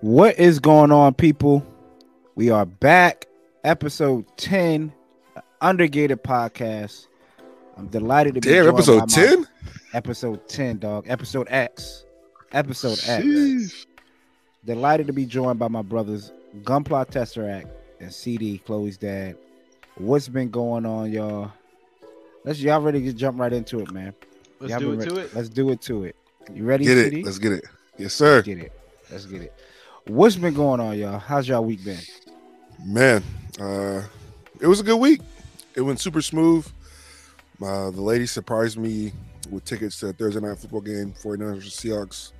What is going on, people? We are back, episode 10, Undergated Podcast. I'm delighted to be Damn, joined episode 10? Episode 10, dog. Episode X. Episode X. Delighted to be joined by my brothers, Gunpla Tesseract and CD, Chloe's dad. What's been going on, y'all? Let's y'all ready to jump right into it, man. Let's Y'all do it re- to it. Let's do it to it. You ready, Get CD? it. Let's get it. Yes, sir. Let's get it. Let's get it. What's been going on, y'all? How's y'all week been? Man, uh, it was a good week. It went super smooth. Uh, the lady surprised me with tickets to Thursday night football game, 49ers versus Seahawks.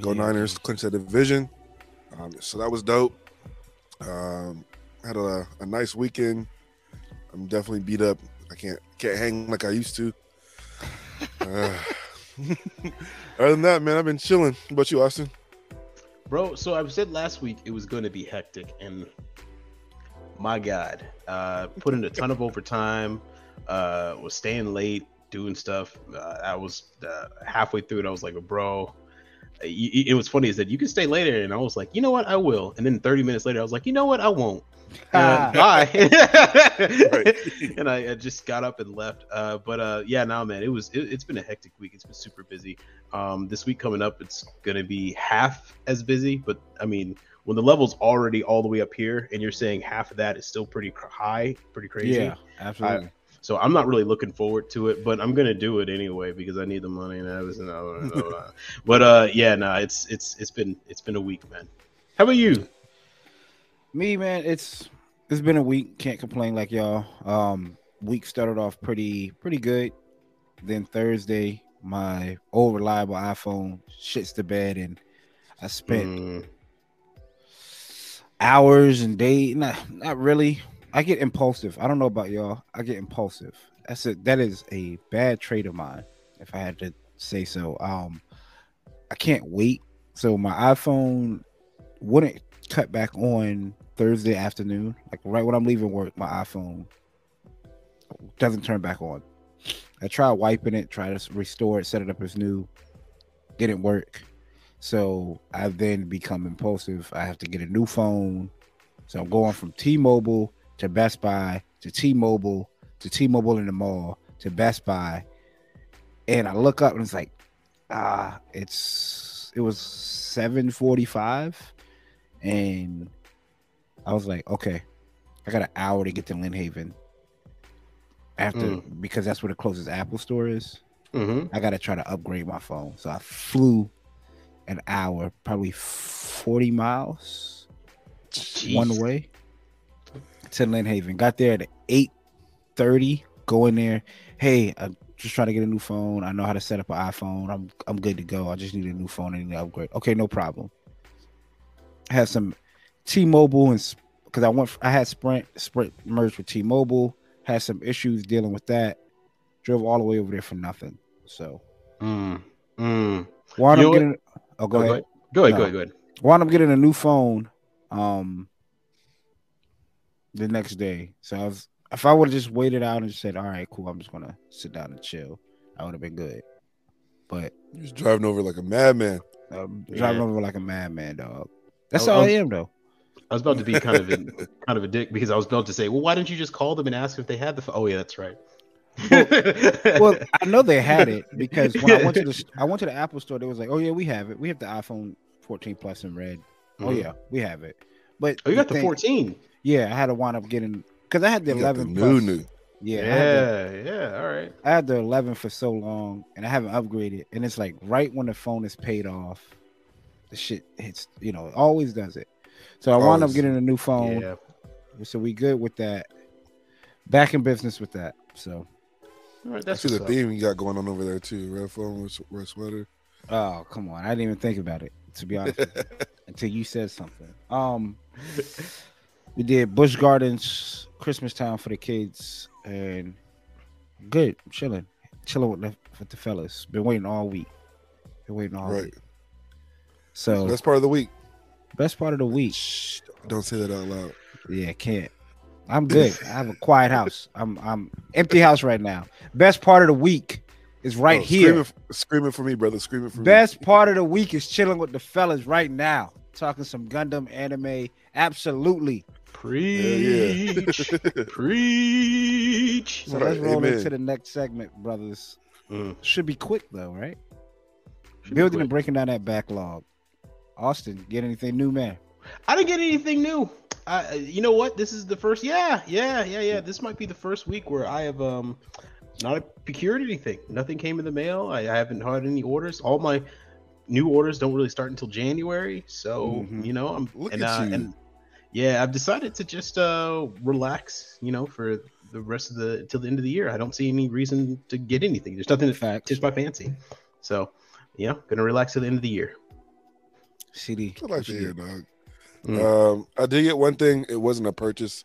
Go Niners, clinch that division. Um, so that was dope. Um, had a, a nice weekend. I'm definitely beat up. I can't can't hang like I used to. Uh, other than that, man, I've been chilling. What about you, Austin? Bro, so I said last week it was going to be hectic, and my God, uh, put in a ton of overtime, uh, was staying late, doing stuff. Uh, I was uh, halfway through it. I was like, bro, it, it was funny is that you can stay later, and I was like, you know what, I will. And then 30 minutes later, I was like, you know what, I won't. Uh, bye. and I, I just got up and left. Uh, but uh, yeah, now man, it was it, it's been a hectic week. It's been super busy. Um, this week coming up, it's gonna be half as busy. But I mean, when the level's already all the way up here, and you're saying half of that is still pretty cr- high, pretty crazy. Yeah, absolutely. So I'm not really looking forward to it, but I'm gonna do it anyway because I need the money and everything. but uh, yeah, no, it's it's it's been it's been a week, man. How about you? Me, man, it's it's been a week. Can't complain like y'all. Um, week started off pretty pretty good. Then Thursday, my old reliable iPhone shits the bed, and I spent Mm, hours and days. Not not really. I get impulsive. I don't know about y'all. I get impulsive. That's a that is a bad trait of mine, if I had to say so. Um, I can't wait. So my iPhone wouldn't cut back on Thursday afternoon. Like right when I'm leaving work, my iPhone doesn't turn back on. I tried wiping it, try to restore it, set it up as new. Didn't work. So I've then become impulsive. I have to get a new phone. So I'm going from T-Mobile to Best Buy to T-Mobile to T-Mobile in the mall to Best Buy. And I look up and it's like, ah, it's it was 745. And I was like, okay, I got an hour to get to Lynn Haven. After because that's where the closest Apple store is. hmm I gotta try to upgrade my phone. So I flew an hour, probably 40 miles one way to Lynn Haven. Got there at 8:30. Going there. Hey, I'm just trying to get a new phone. I know how to set up an iPhone. I'm I'm good to go. I just need a new phone. and an upgrade. Okay, no problem. I had some T-Mobile and because I went I had Sprint Sprint merged with T-Mobile. Had some issues dealing with that. Drove all the way over there for nothing. So Mm. Mm. up know getting. Oh, go Oh, ahead. Go ahead. No. Go ahead. Go ahead. wound up getting a new phone um the next day so i was if i would have just waited out and said all right cool i'm just gonna sit down and chill i would have been good but You was driving over like a madman. um, driving Yeah. over like a madman dog that's I- I all i was- am though I was about to be kind of in, kind of a dick because I was about to say, well, why didn't you just call them and ask if they had the? Phone? Oh yeah, that's right. well i know they had it because when i went to the i went to the apple store they was like oh yeah we have it we have the iphone 14 plus in red oh Mhm. yeah we have it but Oh, you got the thing- 14. Yeah i had to wind up getting because i had the You got the 11 new plus. new. yeah, I had the- Yeah, yeah. All right. I had the 11 for so long and I haven't upgraded. And it's like right when the phone is paid off, the shit hits, you know, it always does it. So I wound up getting a new phone. Yeah. So we good with that. Back in business with that. So, All right. I That's see the up. theme you got going on over there too. Red phone, red, red sweater. oh, come on. I didn't even think about it, to be honest, until you said something. Um, we did Busch Gardens Christmas time for the kids and good, chilling, chilling with the, with the fellas. Been waiting all week. Been waiting all Right. week. So, That's part of the week. best part of the week. Shh, don't say that out loud. Yeah, can't. I'm good. I have a quiet house. I'm I'm empty house right now. Best part of the week is right Oh, here. Screaming, screaming for me, brother. Screaming for me. Best part of the week is chilling with the fellas right now. talking some Gundam anime. Absolutely. Preach, preach. So let's roll amen. into the next segment, brothers. Mm. Should be quick though, right? Should Building and breaking down that backlog. Austin, get anything new, man? I didn't get anything new. I, you know what? This is the first. Yeah, yeah, yeah, yeah. This might be the first week where I have um not procured anything. Nothing came in the mail. I, I haven't had any orders. All my new orders don't really start until January. So Mhm. you know, I'm Look and, at uh, you. and yeah, I've decided to just uh relax. You know, for the rest of the till the end of the year. I don't see any reason to get anything. There's nothing that Facts. tips my fancy. So yeah, gonna relax till the end of the year. CD. I like to you hear, dog. Mm. Um, I did get one thing. It wasn't a purchase.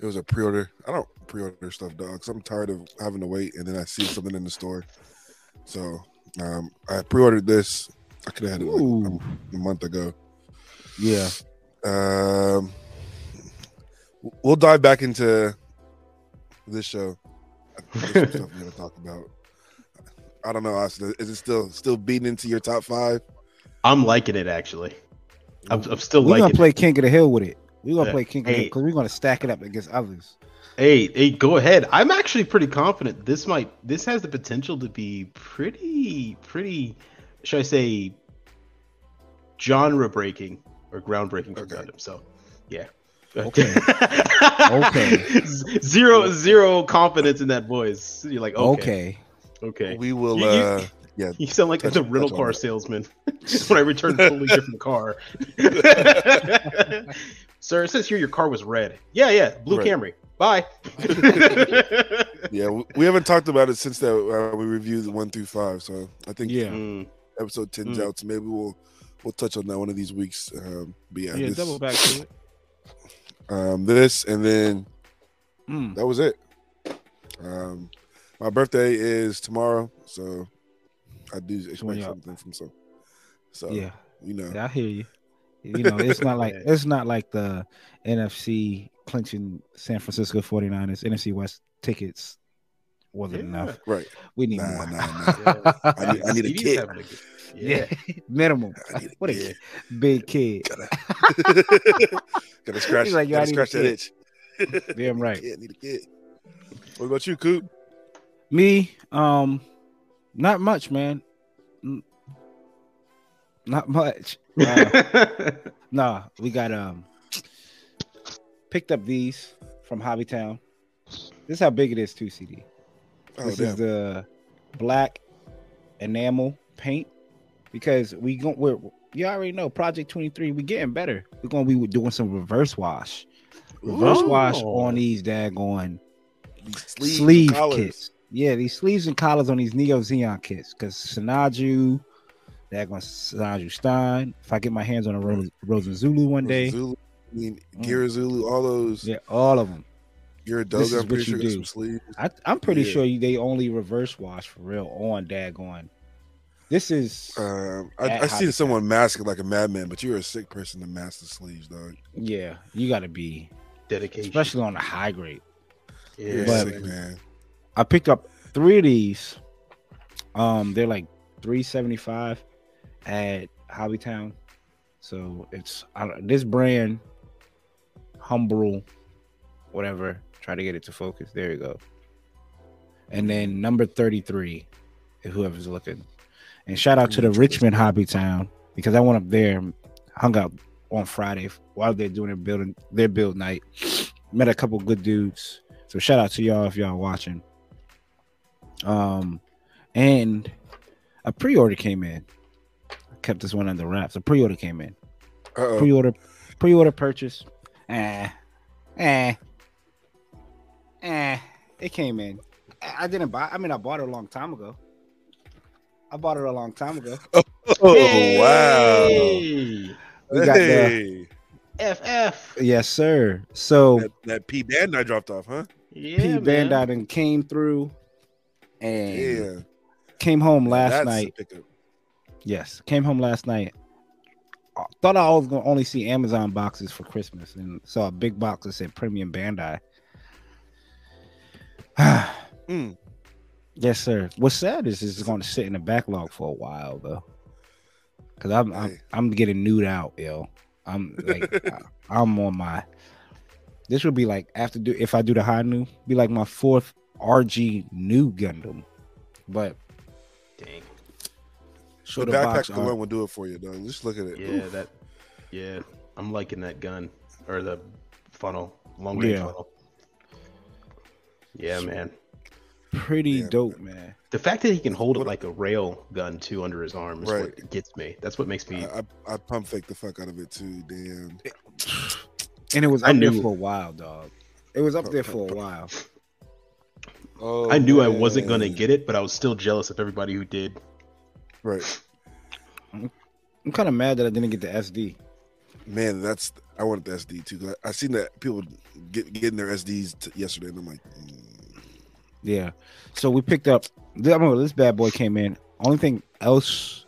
It was a pre-order. I don't pre-order stuff, dog. Cause I'm tired of having to wait, and then I see something in the store. So um, I pre-ordered this. I could have had it like a, a month ago. Yeah. Um, we'll dive back into this show. There's some stuff we're gonna talk about. I don't know, Austin. Is it still still beating into your top five? I'm liking it actually. I'm, I'm still We're liking gonna it. play King of the Hill with it. We're gonna Yeah. play King of the Hill because we're gonna stack it up against others. Hey, hey, go ahead. I'm actually pretty confident this might this has the potential to be pretty pretty should I say genre breaking or groundbreaking for Okay. Gundam. So, yeah. Okay. okay. Zero zero confidence in that voice. You're like, okay. Okay. Okay. We will. You- you- uh Yeah, You sound like Touch- the rental car salesman when I returned a totally different car. Sir, it says here your car was red. Yeah, yeah, blue Right. Camry. Bye. yeah. we- haven't talked about it since that uh, we reviewed the one through five. So I think Yeah. Mm. episode 10's Mm. out. So maybe we'll we'll touch on that one of these weeks. Um, but yeah, Yeah, this, double back to it. um, this and then Mm. that was it. Um, my birthday is tomorrow, so I do expect something from some. So Yeah. you know, Yeah, I hear you. You know, it's not like it's not like the NFC clinching San Francisco 49ers NFC West tickets wasn't Yeah. enough. right? We need Nah, more. nah, I need, I need a Stevie's kid. having a good- yeah. Yeah. minimum. A What a kid. big kid. Gotta, gotta scratch. He's like, I gotta need a scratch that kid." itch. Damn right. Kid, need a kid. What about you, Coop? Me, um, not much, man. Not much. Uh, nah, we got um picked up these from Hobbytown. This is how big it is, too, CD. Oh this damn. is the black enamel paint because we go we're you already know Project 23, we're getting better. We're gonna be doing some reverse wash. Reverse wash on these daggone These sleeve, sleeves kits. Yeah, these sleeves and collars on these Neo Zeon kits. Because Sinanju, that going Sinanju Stein. If I get my hands on a Ro- Rozen Zulu one day, Zulu, I mean, Mm. Zulu, all those. yeah, all of them. Gira This Doga, is I'm pretty what you sure do. some sleeves. I, I'm pretty Yeah. sure they only reverse wash for real on daggone. This is Um, I, At I seen someone mask it like a madman, but you're a sick person to mask the sleeves, dog. yeah, you got to be dedicated, especially on a high grade. Yeah, But- sick, man. I picked up three of these. Um, they're like three seventy five at Hobbytown. So it's I don't, this brand, Humble, whatever. Try to get it to focus. There you go. And then number thirty three, whoever's looking. And shout out to the Richmond Hobby Town because I went up there, hung out on Friday while they're doing their building their build night. Met a couple good dudes. So shout out to y'all if y'all watching. Um, and a pre-order came in. I kept this one under wraps. A pre-order came in. Uh-oh. Pre-order, pre-order purchase. Eh, eh, eh. It came in. I I didn't buy. I mean, I bought it a long time ago. I bought it a long time ago. Oh wow! We got the FF. yes, sir. So that, that P Bandai dropped off, huh? Yeah, P man. Bandai and came through and Yeah. came home last That's night. Yes, came home last night. I Thought I was gonna only see Amazon boxes for Christmas, and saw a big box that said Premium Bandai. Mm. yes, sir. What's sad is it's going to sit in the backlog for a while, though. because I'm, I'm I'm getting nude out, yo. I'm like I- I'm on my. This would be like after do if I do the Hi-Nu, be like my fourth RG Nu Gundam, but Dang. show the the, backpack box alone art. will do it for you, dog. Just look at it. Yeah, that. Yeah, I'm liking that gun or the funnel, long range Yeah. funnel. Yeah, man. pretty Yeah. dope, man. The fact that he can hold it like a rail gun too under his arm is Right. what gets me. That's what makes me. I, I, I pump fake the fuck out of it too. Damn. And it was I up there knew- for a while, dog. It was up there for a while. Oh, I knew I wasn't gonna get it, but I was still jealous of everybody who did. Right, I'm kind of mad that I didn't get the SD. man. That's I wanted the SD too. 'cause I, I seen that people get getting their SDs t- yesterday, and I'm like, mm, Yeah. So we picked up. I remember this bad boy came in. Only thing else,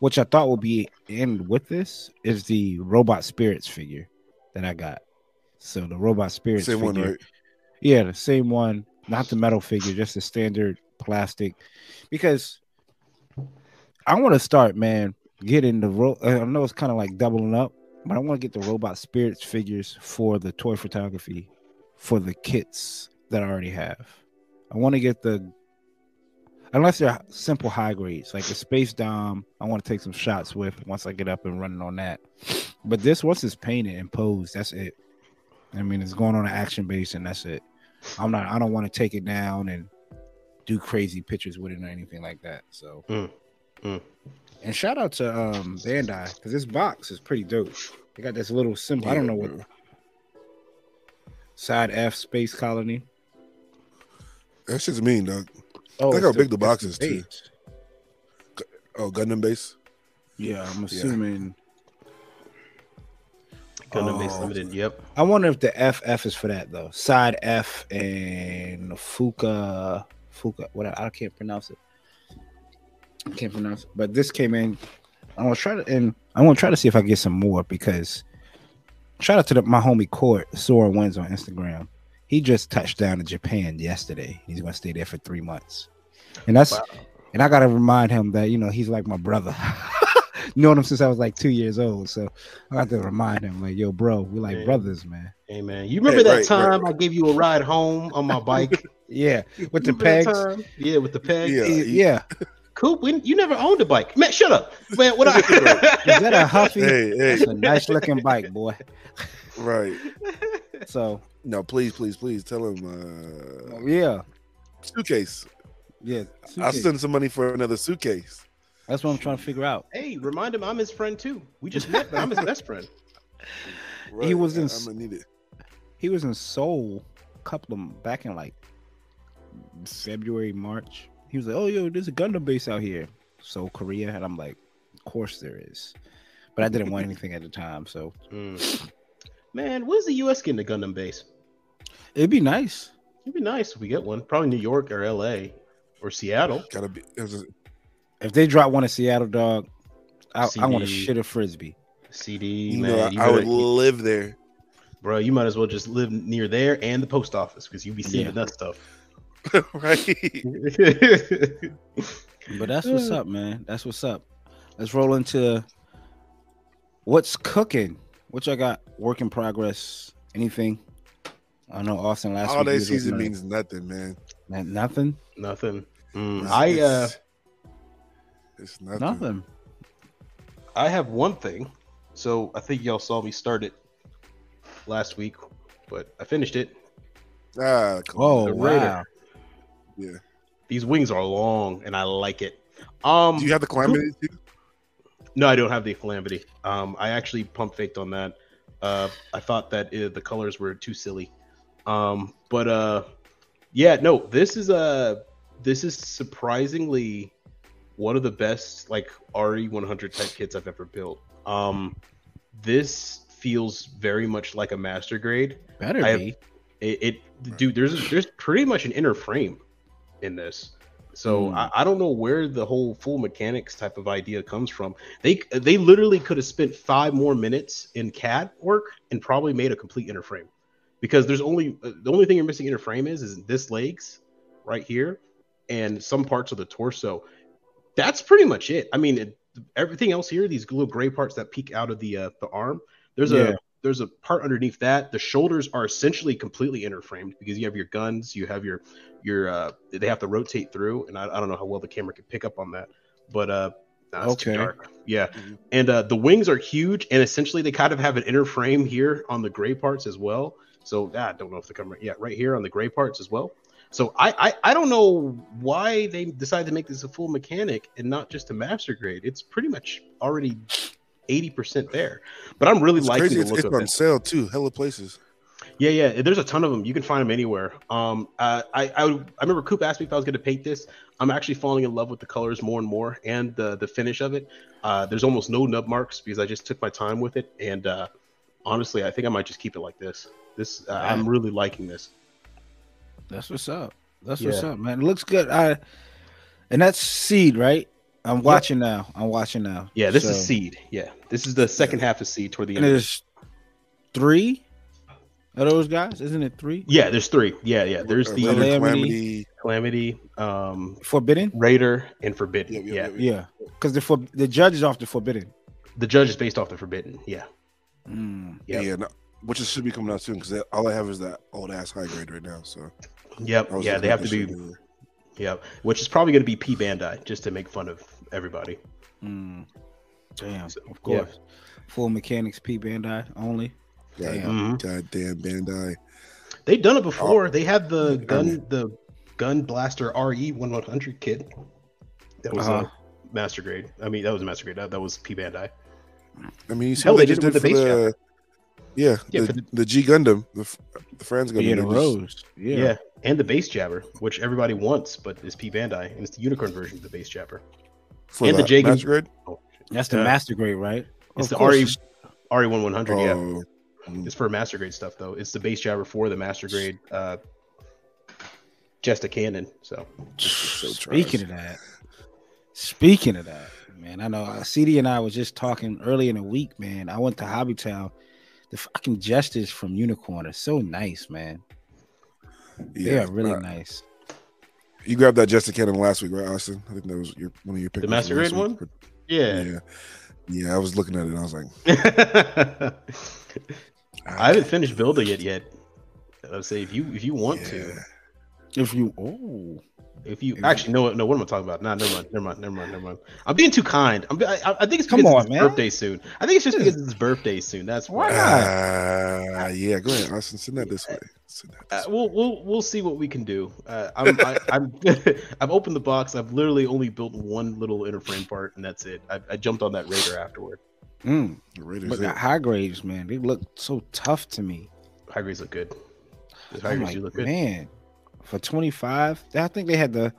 which I thought would be in with this, is the robot spirits figure that I got. So the robot spirits same one, figure, right? yeah, the same one, not the metal figure, just the standard plastic. Because I want to start, man, getting the ro- I know it's kind of like doubling up, but I want to get the robot spirits figures for the toy photography for the kits that I already have. I want to get the unless they're simple high grades, like the space dom. I want to take some shots with once I get up and running on that. But this, once it's painted and posed, that's it. I mean, it's going on an action base, and that's it. I'm not. I don't want to take it down and do crazy pictures with it or anything like that. So, Mm, mm. and shout out to um Bandai because this box is pretty dope. They got this little symbol. I don't know what side F space colony. That shit's mean, dog. Oh, Look how it's big the box is, too. Oh, Gundam base. Yeah, I'm assuming. Gundam Base Oh. Limited. Yep. I wonder if the FF is for that though. Side F and Fuka Fuka. What I, I can't pronounce it. I can't pronounce. But this came in. I'm gonna try to and I want to try to see if I get some more because shout out to the, my homie Court Sora Wins on Instagram. He just touched down in Japan yesterday. He's gonna stay there for three months, and that's Wow. and I gotta remind him that you know he's like my brother. Known him since I was like two years old, so I got to remind him like, "Yo, bro, we like Yeah. brothers, man." Hey man, you remember Hey, that right, right, time right. I gave you a ride home on my bike Yeah, with the Remember pegs. Yeah, with the pegs. Yeah. Yeah, yeah. Coop, we, you never owned a bike, man. Shut up, man. What I? Is that a Huffy? Hey, hey, That's a nice looking bike, boy. right. So No, please, please, please tell him. Uh, yeah, suitcase. yeah. I'll send some money for another suitcase. That's what I'm trying to figure out. hey, remind him I'm his friend too. We just met, but I'm his best friend. Right. was in I- s- I'm gonna need it. He was in Seoul a couple of back in like February, March. He was like, "Oh, yo, there's a Gundam base out here." So Korea, and I'm like, "Of course there is," but I didn't want anything at the time, so Mm. Man, when's the U.S. getting a Gundam base? it'd be nice. It'd be nice if we get one. Probably New York or L.A. or Seattle. Gotta be. It a, If they drop one in Seattle, dog, I, I want to shit a frisbee. CD, you man. know, you I would live there. bro, you might as well just live near there and the post office because you'd be saving that stuff. right. But that's what's up, man. That's what's up. Let's roll into what's cooking. What y'all got? Work in progress. Anything? I know Austin last week. Holiday he season looking means nothing, man. at- nothing. Nothing. Mm, It's- I uh, it's, it's nothing. Nothing. I have one thing. So I think y'all saw me start it last week, but I finished it. Ah, come Oh The Raider. wow. Yeah. These wings are long, and I like it. Um, Do you have the calamity too? No, I don't have the calamity. Um, I actually pump faked on that. Uh, I thought that uh, the colors were too silly. Um, but uh, yeah, no, this is uh this is surprisingly one of the best like RE 100 type kits I've ever built. Um, this feels very much like a master grade. Better I have- be. It, it dude, there's there's pretty much an inner frame in this. So Hmm. I, I don't know where the whole full mechanics type of idea comes from. They they literally could have spent five more minutes in CAD work and probably made a complete inner frame, because there's only uh, the only thing you're missing inner frame is is this legs right here and some parts of the torso. That's pretty much it. I mean, it, everything else here, these little gray parts that peek out of the uh, the arm. There's Yeah. a there's a part underneath that. The shoulders are essentially completely interframed because you have your guns, you have your your uh, they have to rotate through, and I, I don't know how well the camera can pick up on that, but uh, nah, Okay. dark. Yeah, Mhm. and uh, the wings are huge, and essentially they kind of have an inner frame here on the gray parts as well. So ah, I don't know if the camera, yeah, right here on the gray parts as well. So I, I I don't know why they decided to make this a full mechanic and not just a master grade. It's pretty much already eighty percent there. But I'm really It's liking crazy. the It's, look it's of on it. sale too. Hella places. Yeah, yeah. There's a ton of them. You can find them anywhere. Um, uh, I, I, I remember Coop asked me if I was going to paint this. I'm actually falling in love with the colors more and more, and the the finish of it. Uh, there's almost no nub marks because I just took my time with it, and uh, honestly, I think I might just keep it like this. This, uh, I'm really liking this. That's what's up. That's what's up, man. It looks good. I and that's seed, right? I'm watching now. I'm watching now. Yeah, this is seed. Yeah, this is the second half of seed toward the And end. there's three of those guys, isn't it? Three Yeah, there's three. Yeah, yeah. There's the Raider, Calamity. calamity, um, forbidden. raider, and forbidden. Yep, yep, yeah, yep, yep. Yeah, because the for, the judge is off the forbidden. the judge is based off the forbidden. Yeah, Mm. Yep. Yeah, no, which is, should be coming out soon because all I have is that old ass high grade right now. So yep, yeah. They have to be. Yep. which is probably going to be P Bandai just to make fun of everybody. Mm. Damn, So, of yeah. course. Full mechanics P Bandai only. God, Damn. Mhm. goddamn Bandai. They've done it Oh. before. They had the gun, the gun blaster RE one one hundred kit. That was Uh-huh. a master grade. I mean, that was a master grade. That, that was P Bandai. I mean, you see Hell, they they just did it did, with for the the, base yeah, Yeah, the, for the- the G Gundam, the, f- the Franz Gundam. Yeah, the rose. Yeah. Yeah. and the base jabber, which everybody wants, but is P Bandai, and it's the unicorn version of the base jabber. For and the that J Gun- master grade. Oh, That's the Yeah. master grade, right? It's Of the course RE RE one one hundred. Yeah, Oh, it's for master grade stuff though. It's the base jabber for the master grade. Uh, just a cannon. So so Speaking trash. of that, speaking of that, man, I know uh, CD and I was just talking early in the week, man. I went to Hobbytown. The fucking Jestas from Unicorn are so nice, man. They are really uh, nice. You grabbed that Jesta Cannon last week, right, Austin? I think that was your one of your picks. The master grade one? yeah. Yeah. yeah, I was looking at it and I was like, I haven't finished building it yet. I would say if you if you want to, yeah. If you, oh, if you If- actually no no what am I talking about? Nah, never mind, never mind, never mind, never mind. I'm being too kind. I'm, I, I think it's Come on, it's his man. birthday soon. I think it's just because it's his birthday soon. That's Why why. Uh, yeah, go ahead, Austin. Send that this way. That Uh, this way. we'll we'll we'll see what we can do. Uh, I'm I, I'm I've opened the box. I've literally only built one little inner frame part, and that's it. I, I jumped on that Raider afterward. mm. The Raiders. but the high grades, man, they look so tough to me. High grades look good. High I'm grades like, do look good. man, for 25, I think they had the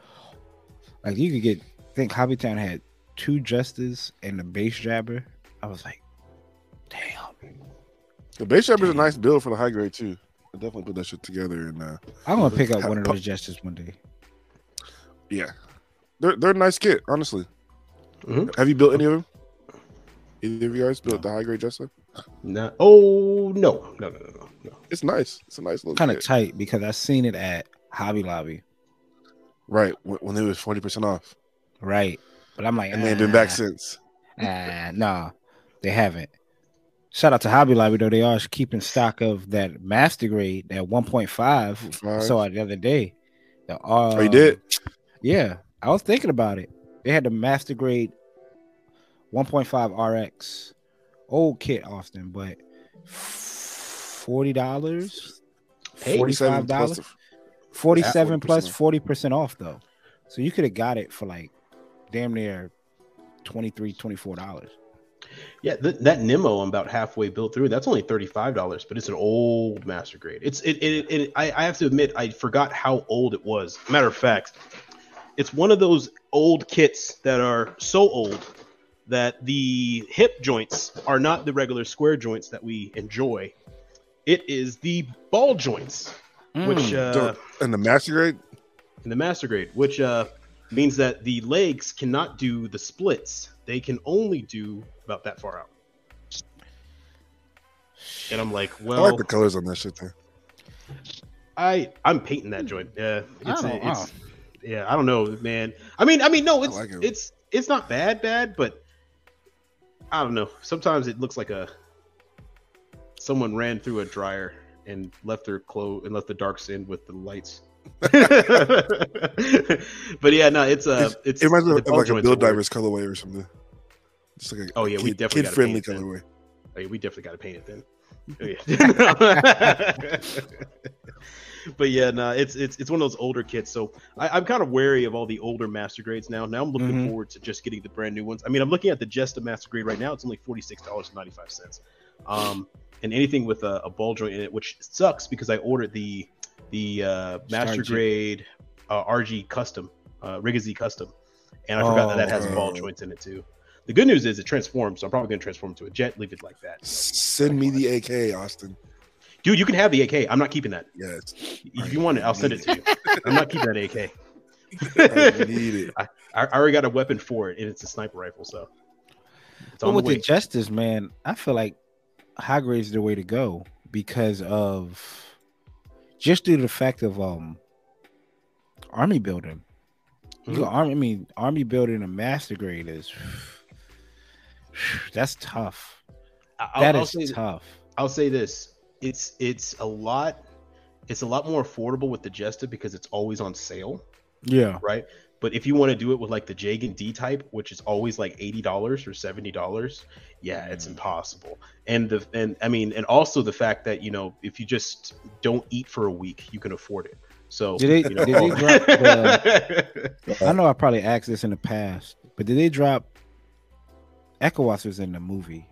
like you could get. I think Hobbytown had two Jestas and the base jabber. I was like, damn. The base jabber is a nice build for the high grade too. I definitely put that shit together and uh, I'm gonna pick up one of those Jestas one day. yeah, they're they're a nice kit. Honestly, Mhm. have you built any of them? Either of you guys built the high grade Jesta? No. Oh no no no no no no. It's nice. It's a nice little Kind of tight because I seen it at Hobby Lobby, right when, when it was forty percent off, right? But I'm like, and they ain't been back "Ah, since. Ah, nah, they haven't. Shout out to Hobby Lobby though; they are keeping stock of that master grade, that 1.5. I saw it the other day. The, Oh, you um, did? Yeah, I was thinking about it. They had the master grade 1.5 RX, old kit, Austin, but forty dollars, forty-five plus dollars, the- forty-seven plus 40% off. forty percent off though. So you could have got it for like damn near 23 24 dollars. Yeah, th- that Nemo I'm about halfway built through. That's only thirty five dollars, but it's an old master grade. It's it. it, it I, I have to admit, I forgot how old it was. Matter of fact, it's one of those old kits that are so old that the hip joints are not the regular square joints that we enjoy. It is the ball joints, which Mm. uh, So- and the master grade. in the master grade, which uh, means that the legs cannot do the splits. They can only do about that far out. And I'm like, well, I well, like the colors on that shit. There. I I'm painting that joint. Yeah, it's Oh, it's yeah. I don't know, man. I mean, I mean, no, it's like it. it's it's not bad, bad, but I don't know. Sometimes it looks like a someone ran through a dryer and left their clothes and left the darks in with the lights. but yeah, no, it's a it's, it's it reminds me of like a Build Divers colorway or something. Just like a oh yeah, kid, we definitely kid friendly colorway. Oh, yeah, we definitely got to paint it then. Oh, but yeah, no, it's it's it's one of those older kits. So I, am kind of wary of all the older master grades now. Now I'm looking mm-hmm. forward to just getting the brand new ones. I mean, I'm looking at the Jesta master grade right now. It's only forty six dollars and ninety five cents. Um, and anything with a, a, ball joint in it, which sucks because I ordered the the uh, master grade uh, RG custom, uh, Re-GZ custom, and I oh, forgot that that has ball joints in it too. The good news is it transforms, so I'm probably going to transform into a jet, leave it like that. Send me the AK, Austin. Dude, you can have the AK. I'm not keeping that. Yes. If you want it, I'll send it to you. I'm not keeping that AK. I need it. I, I, already got a weapon for it, and it's a sniper rifle. So, but with the, the Justas, man, I feel like high grade is the way to go because of just due to the fact of um army building. Mm-hmm. Army, I mean, army building a master grade is that's tough. I'll, that is I'll tough. I'll say this: it's it's a lot. It's a lot more affordable with the Jesta because it's always on sale. Yeah. Right. But if you want to do it with like the Jagan D type, which is always like eighty dollars or seventy dollars, yeah, it's mm. impossible. And the and I mean, and also the fact that you know if you just don't eat for a week, you can afford it. So did they, you know, did they drop the, I know I probably asked this in the past, but did they drop ECOAS was in the movie.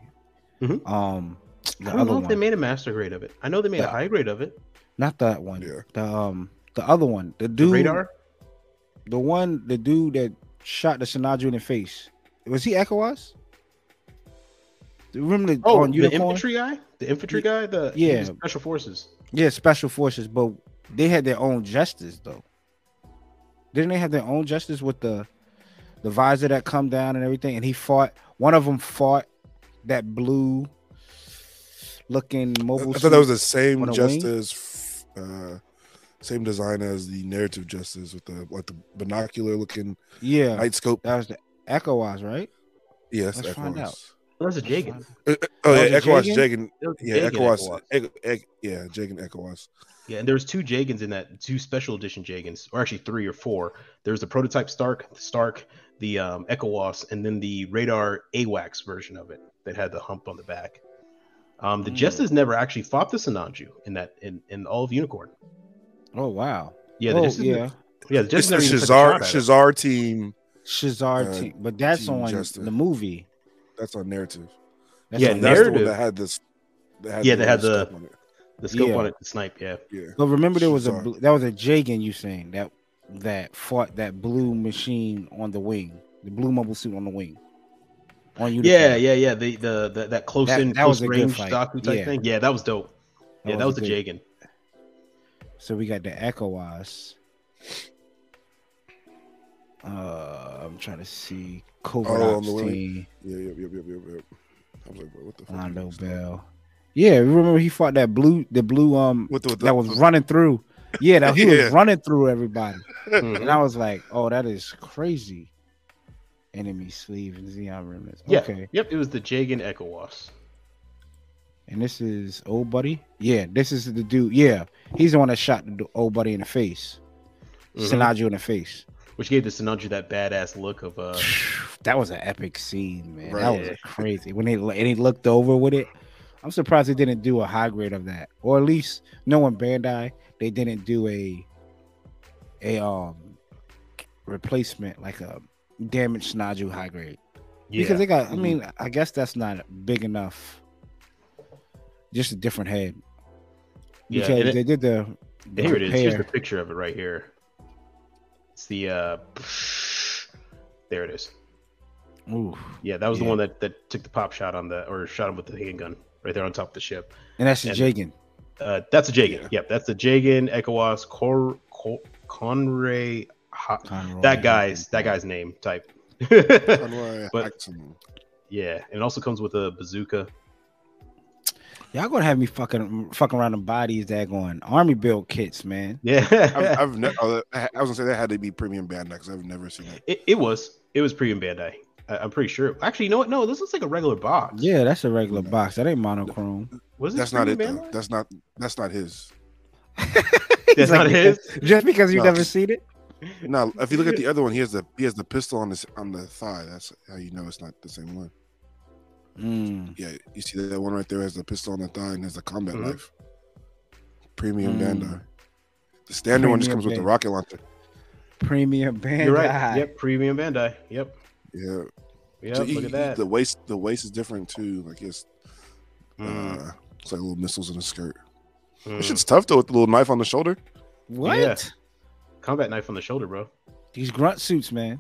Mm-hmm. Um, I don't know if one. they made a master grade of it. I know they made the, a high grade of it. Not that one. Yeah. The um the other one. The dude the radar. The one the dude that shot the Sinanju in the face. Was he ECOAS? Remember the, oh, the infantry guy? The infantry guy? The yeah, special forces. Yeah, special forces, but they had their own Jestas though. Didn't they have their own Jestas with the the visor that come down and everything? And he fought one of them fought that blue looking mobile. I thought that was the same Jestas, uh, same design as the narrative Jestas with the like the binocular looking yeah night scope. That was the ECOAS, right? Yes, Let's find out. That was a Jagan. Uh, uh, oh yeah, ECOAS, Jagan. Yeah, ECOAS. Yeah, Jagan, ECOAS. Yeah, and there was two Jagans in that, two special edition Jagans, or actually three or four. There's the prototype Stark, Stark, the um, ECOAS, and then the radar AWACS version of it that had the hump on the back. Um, the mm. Jestas never actually fought the Sinanju in that in, in all of Unicorn. Oh wow! Yeah, oh, yeah, yeah. The it's the Shazar Shazar team. Shazar uh, team, but that's team on Jesta. the movie. That's on narrative. That's yeah, on narrative. that had this. That had yeah, they had the the scope yeah. on it, the snipe. Yeah, yeah. But remember, there was a that was a Jagan. You saying that that fought that blue machine on the wing, the blue mobile suit on the wing. On you, yeah, yeah, yeah. The, the the that close that, in, that close range Doku type yeah. thing. Yeah, that was dope. That yeah, was that was the Jagan. So we got the ECOAS. Uh, I'm trying to see Covert oh, Ops team. Yeah, yep, yep, yep, yep, yep. I was like, what the fuck? Londo Bell. Yeah, remember he fought that blue, the blue um with the, with the, that was running through. Yeah, that he yeah. was running through everybody, mm-hmm. and I was like, "Oh, that is crazy." Enemy sleeve and Zeon remnants. Yeah. Okay. Yep. It was the Jagan ECOAS. And this is old buddy. Yeah, this is the dude. Yeah, he's the one that shot the old buddy in the face. mm in the face. Which gave the Sinanju that badass look of uh. that was an epic scene, man. Right. That was crazy when he and he looked over with it. I'm surprised they didn't do a high grade of that, or at least knowing Bandai, they didn't do a a um replacement like a damaged Sinanju high grade. Yeah. Because they got, I mean, I guess that's not big enough. Just a different head. Because yeah, they did the, the here it is. Here's the picture of it right here. It's the uh there it is. Ooh, yeah, that was yeah. the one that, that took the pop shot on the or shot him with the handgun right there on top of the ship. And that's a Jagan. Uh, that's a Jagan. Yeah. Yep, that's the Jagan ECOAS Cor, Cor Conray. Conroy, that guy's that guy's name type. but yeah, and it also comes with a bazooka. Y'all gonna have me fucking fucking around the bodies that going army build kits, man. Yeah, I've, I've ne- oh, I was gonna say that had to be premium Bandai because I've never seen it. it. It was it was premium Bandai. I, I'm pretty sure. Actually, you know what? No, this looks like a regular box. Yeah, that's a regular box. That ain't monochrome. Was it That's not it Premium though. That's not that's not his. That's not his. Just because you've No. never seen it. No, if you look at the other one, he has the he has the pistol on this on the thigh. That's how you know it's not the same one. Mm. Yeah, you see that one right there has a pistol on the thigh and has a combat Mhm. knife. Premium Mm. Bandai. The standard one just Premium comes with the rocket launcher. Premium Bandai. You're right. Yep, premium Bandai. Yep. Yeah. Yep. So look he- at that. The waist the waist is different too. Like it's Mm, uh, it's like little missiles in the skirt. mm. This shit's tough though with the little knife on the shoulder. What? Yeah. Combat knife on the shoulder, bro. These grunt suits, man.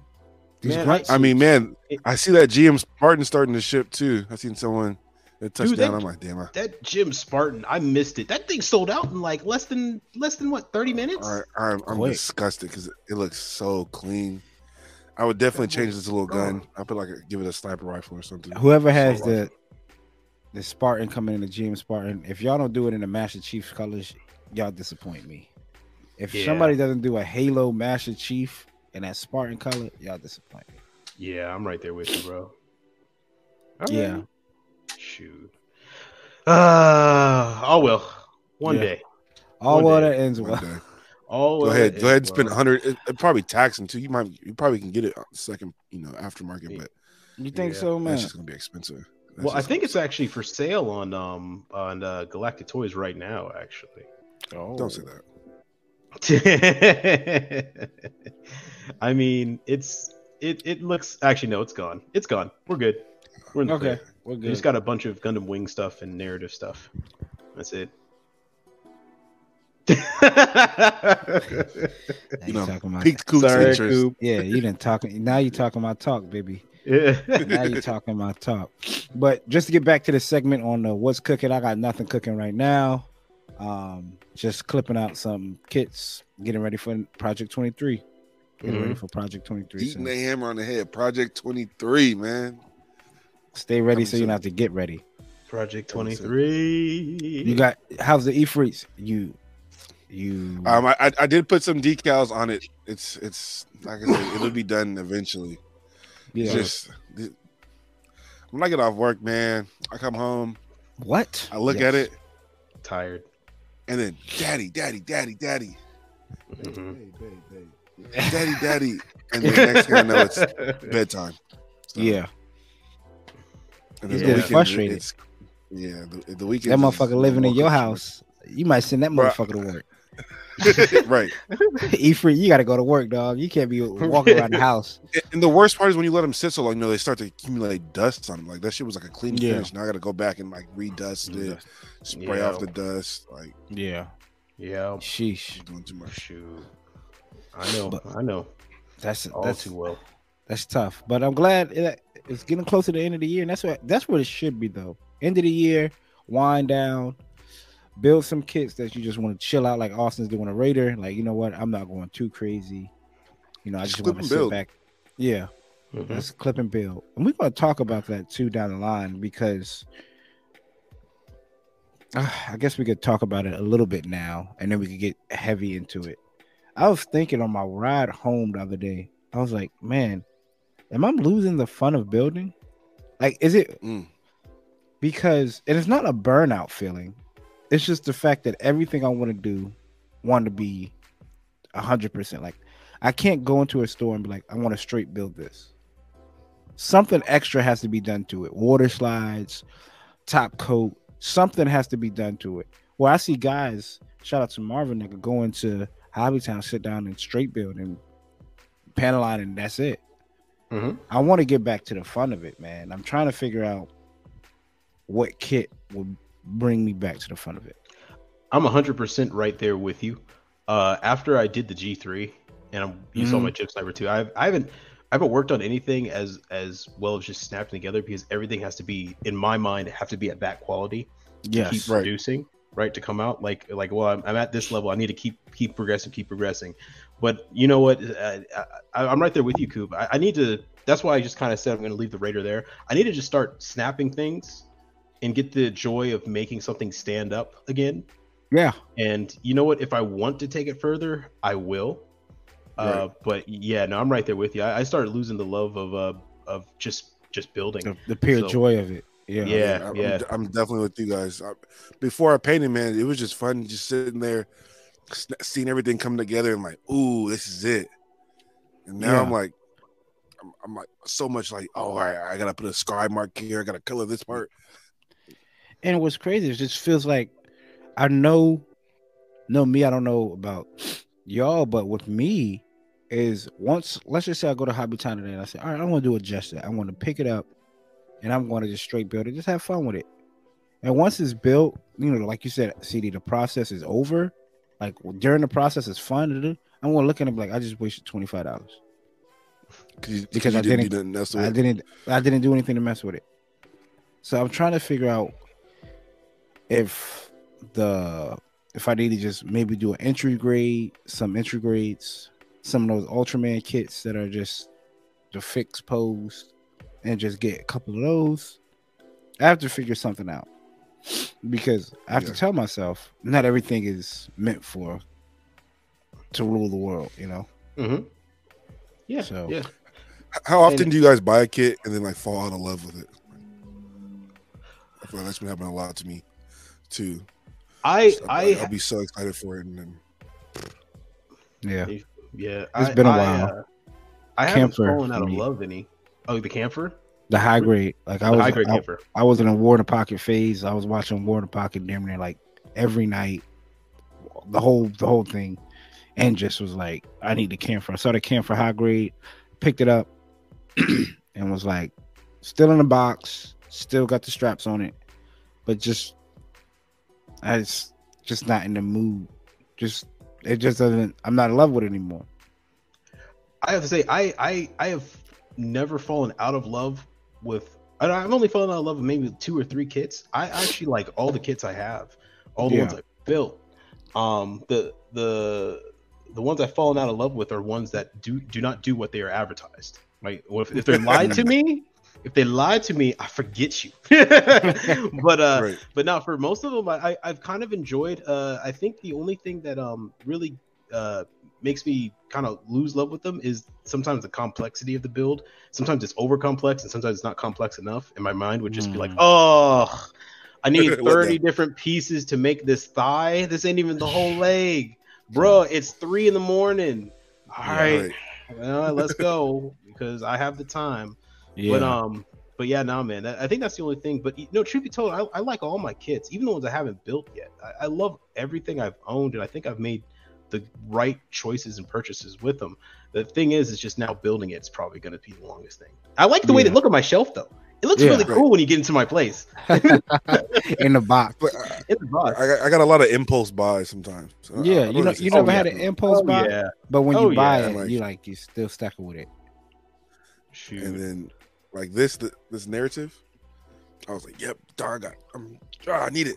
These Man, grunt I mean, man, It- I see that GM Spartan starting to ship too. I seen someone that touched Dude, down. that- I'm like, damn. I, That GM Spartan, I missed it. That thing sold out in like less than less than what thirty minutes. I, I'm, I'm Quick. disgusted because it, it looks so clean. I would definitely change this to a little gun. I'd put like a, give it a sniper rifle or something. whoever has So, the the Spartan coming in the GM Spartan, if y'all don't do it in the Master Chief's colors, y'all disappoint me. If Yeah. somebody doesn't do a Halo Master Chief in that Spartan color, y'all disappoint me. Yeah, I'm right there with you, bro. All Yeah. Shoot. Uh, oh well. One Yeah. day. All One water day. ends One well. day. Oh, Go well, ahead, go ahead and is, spend well. hundred. It, it probably tax them too. You might, you probably can get it on second, you know, aftermarket, but You think Yeah. so, man? that's just gonna be expensive. That's Well, I think gonna it's actually for sale on um on uh, Galactic Toys right now. Actually. Oh. Don't say that. I mean, it's it it looks actually no, it's gone. It's gone. We're good. We're in the Okay, clear. we're We good. just got a bunch of Gundam Wing stuff and narrative stuff. That's it. You you know, talking about Peaked Coop's Sorry, interest. Coop. yeah, you didn't talking. Now you talking my talk, baby. Yeah. now you're talking my talk. But just to get back to the segment on the what's cooking, I got nothing cooking right now. Um, just clipping out some kits, getting ready for Project 23. Getting ready Mhm. for Project 23. Beating So the hammer on the head. Project 23, man. stay ready Coming so you don't have to get ready. Project 23. You got how's the Efreets? You you Um, I, I I did put some decals on it. It's it's like I said, it'll be done eventually. yeah. It's just it- when I get off work, man, I come home, what? I look Yes. at it, tired. and then daddy, daddy, daddy, daddy, Mhm. Daddy, daddy, and then next thing I know, it's bedtime. So, Yeah, and He's then the weekend, frustrated. It's, yeah, the, the weekend. that motherfucker living in your house. You might send that Bruh. motherfucker to work. right. Efreet, you got to go to work, dog. You can't be walking around the house. And the worst part is when you let them sit so long, you know, they start to accumulate dust on them. Like that shit was like a clean Yeah. finish. Now I got to go back and like redust it, spray Yeah. off the dust. Like Yeah, Yeah. sheesh. doing too much. Shoot. I know. But- I know. That's All that's too well. That's tough, but I'm glad it, it's getting close to the end of the year, and that's what that's what it should be though. End of the year, wind down, build some kits that you just want to chill out, like Austin's doing a Raider. Like you know what, I'm not going too crazy. You know, I Just just want to sit build. back. Yeah, Mhm. let's clip and build, and we're going to talk about that too down the line because. uh, I guess we could talk about it a little bit now, and then we could get heavy into it. I was thinking on my ride home the other day, I was like, man, am I losing the fun of building? Like, is it Mm. because and it's not a burnout feeling. It's just the fact that everything I want to do want to be a hundred percent. Like I can't go into a store and be like, I want to straight build this. Something extra has to be done to it. Water slides, top coat, something has to be done to it. Well, I see guys, shout out to Marvin nigga, going to Hobbytown, sit down and straight build and panel line, and that's it. Mhm. I want to get back to the fun of it, man. I'm trying to figure out what kit will bring me back to the fun of it. I'm 100% right there with you. Uh, after I did the G3 and I'm, you saw Mhm. my chip sniper too, I've, I haven't I haven't worked on anything as as well as just snapping together because everything has to be in my mind have to be at that quality to keep Yes, right. producing right to come out like like well I'm, I'm at this level I need to keep keep progressing keep progressing but you know what uh, I, I'm right there with you Coop I, I need to that's why I just kind of said I'm going to leave the Raider there I need to just start snapping things and get the joy of making something stand up again yeah, and you know what? If I want to take it further, I will. Uh, but yeah, no, I'm right there with you. I, I started losing the love of uh, of just just building. The, the pure So- joy of it. Yeah. Yeah. I'm, yeah. I'm definitely with you guys. I, before I painted, man, it was just fun just sitting there, seeing everything come together, and like, ooh, this is it. And now Yeah. I'm like, I'm, I'm like so much like, oh, I, I gotta put a sky mark here. I gotta color this part. And what's crazy is it just feels like I know, know me. I don't know about y'all, but with me is once let's just say I go to Hobby Town today and I say, all right, I want to do a Jesta. I want to pick it up, and I'm going to just straight build it. Just have fun with it. And once it's built, you know, like you said, CD, the process is over. Like during the process, it's fun to do. I'm gonna look at it like, I just wasted twenty five dollars. Because I didn't didn't- do nothing with I didn't I didn't do anything to mess with it. So I'm trying to figure out if the if I need to just maybe do an entry grade, some entry grades, some of those Ultraman kits that are just the fixed pose, and just get a couple of those. I have to figure something out because I have Yeah. to tell myself not everything is meant for to rule the world, you know. Mm-hmm. Yeah. So- yeah. How often And- do you guys buy a kit and then like fall out of love with it? I feel like that's been happening a lot to me too. I So I I'll be so excited for it, and then Yeah. yeah. It's I- been a I, while. uh, I haven't Kampfer fallen out for of love any. Oh, the Kampfer. The high grade, like I The was, high grade I, Kampfer. I was in a War in the Pocket phase. I was watching War in the Pocket damn near like every night, the whole the whole thing, and just was like, I need the Kampfer. I saw the Kampfer high grade, picked it up, and was like, still in the box, still got the straps on it, but just, I just just not in the mood. Just it just doesn't. I'm not in love with it anymore. I have to say, I I I have never fallen out of love with. I've only fallen out of love with maybe two or three kits. I actually like all the kits I have, all the Yeah. ones I built. Um, the the the ones I've fallen out of love with are ones that do do not do what they are advertised. Right? If, if they're lied to me, if they lied to me, I forget you. but uh, right. but now for most of them I, I i've kind of enjoyed uh i think the only thing that um really uh makes me kind of lose love with them is sometimes the complexity of the build sometimes it's over complex and sometimes it's not complex enough and my mind would just be like Mm. oh i need 30 different pieces to make this thigh this ain't even the whole leg bro it's three in the morning all Yeah, right right. well, let's go because i have the time Yeah, but um, but yeah, no, man. I I think that's the only thing. But you know, truth be told, I, I like all my kits, even the ones I haven't built yet. I, I love everything I've owned, and I think I've made the right choices and purchases with them. The thing is, it's just now building. It's probably going to be the longest thing. I like the way they look on my shelf, though. It looks Yeah. really cool when you get into my place. in the box. But I, In the box. I, got, I got a lot of impulse buys sometimes. So I- I Yeah, you know, you never Oh, had yeah. an impulse Oh, buy, yeah. but when Oh, you buy yeah. it, Like- you like you still stuck with it. Shoot. and then like this th- this narrative i was like yep dog i got i'm ah, i need it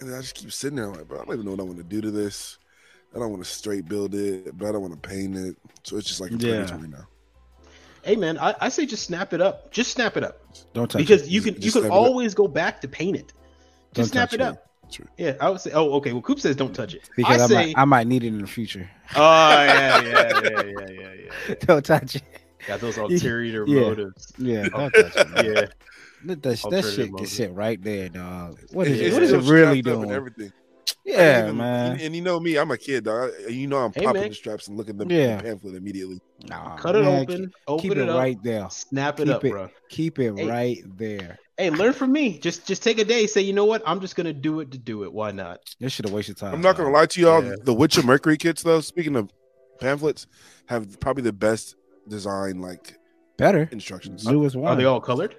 and then i just keep sitting there I'm like bro i don't even know what i want to do to this i don't want to straight build it but i don't want to paint it so it's just like Yeah. purgatory now hey, man, I, I say just snap it up. Just snap it up Don't touch because it. you can Just you can snap it up. always go back to paint it. Don't Just snap it it. up. True. Yeah, I would say. Oh, okay. Well, Coop says don't touch it. because I, I say. might, I might need it in the future. oh yeah, yeah, yeah, yeah, yeah, yeah. Don't touch it. Got those ulterior Yeah. motives. Yeah, don't touch it. man. Yeah. That, that, that Alternative shit can motive. sit right there, dog. What is It's- it? What is it really strapped up and doing? everything I Yeah, even- man. and, and you know me i'm a kid dog you know i'm Hey, popping man. the straps and looking at the, Yeah. pamphlet immediately Nah, Cut it open. keep- Open Keep it, it up. right there. Snap it Keep up, it- bro. Keep it Hey. right there. Hey, learn from me. Just just take a day. Say, you know what? I'm just gonna do it to do it. Why not? This should have wasted time. i'm not gonna lie to y'all Yeah. the Witch from Mercury kits though speaking of pamphlets have probably the best design like Better. instructions Newest Are one. they all colored?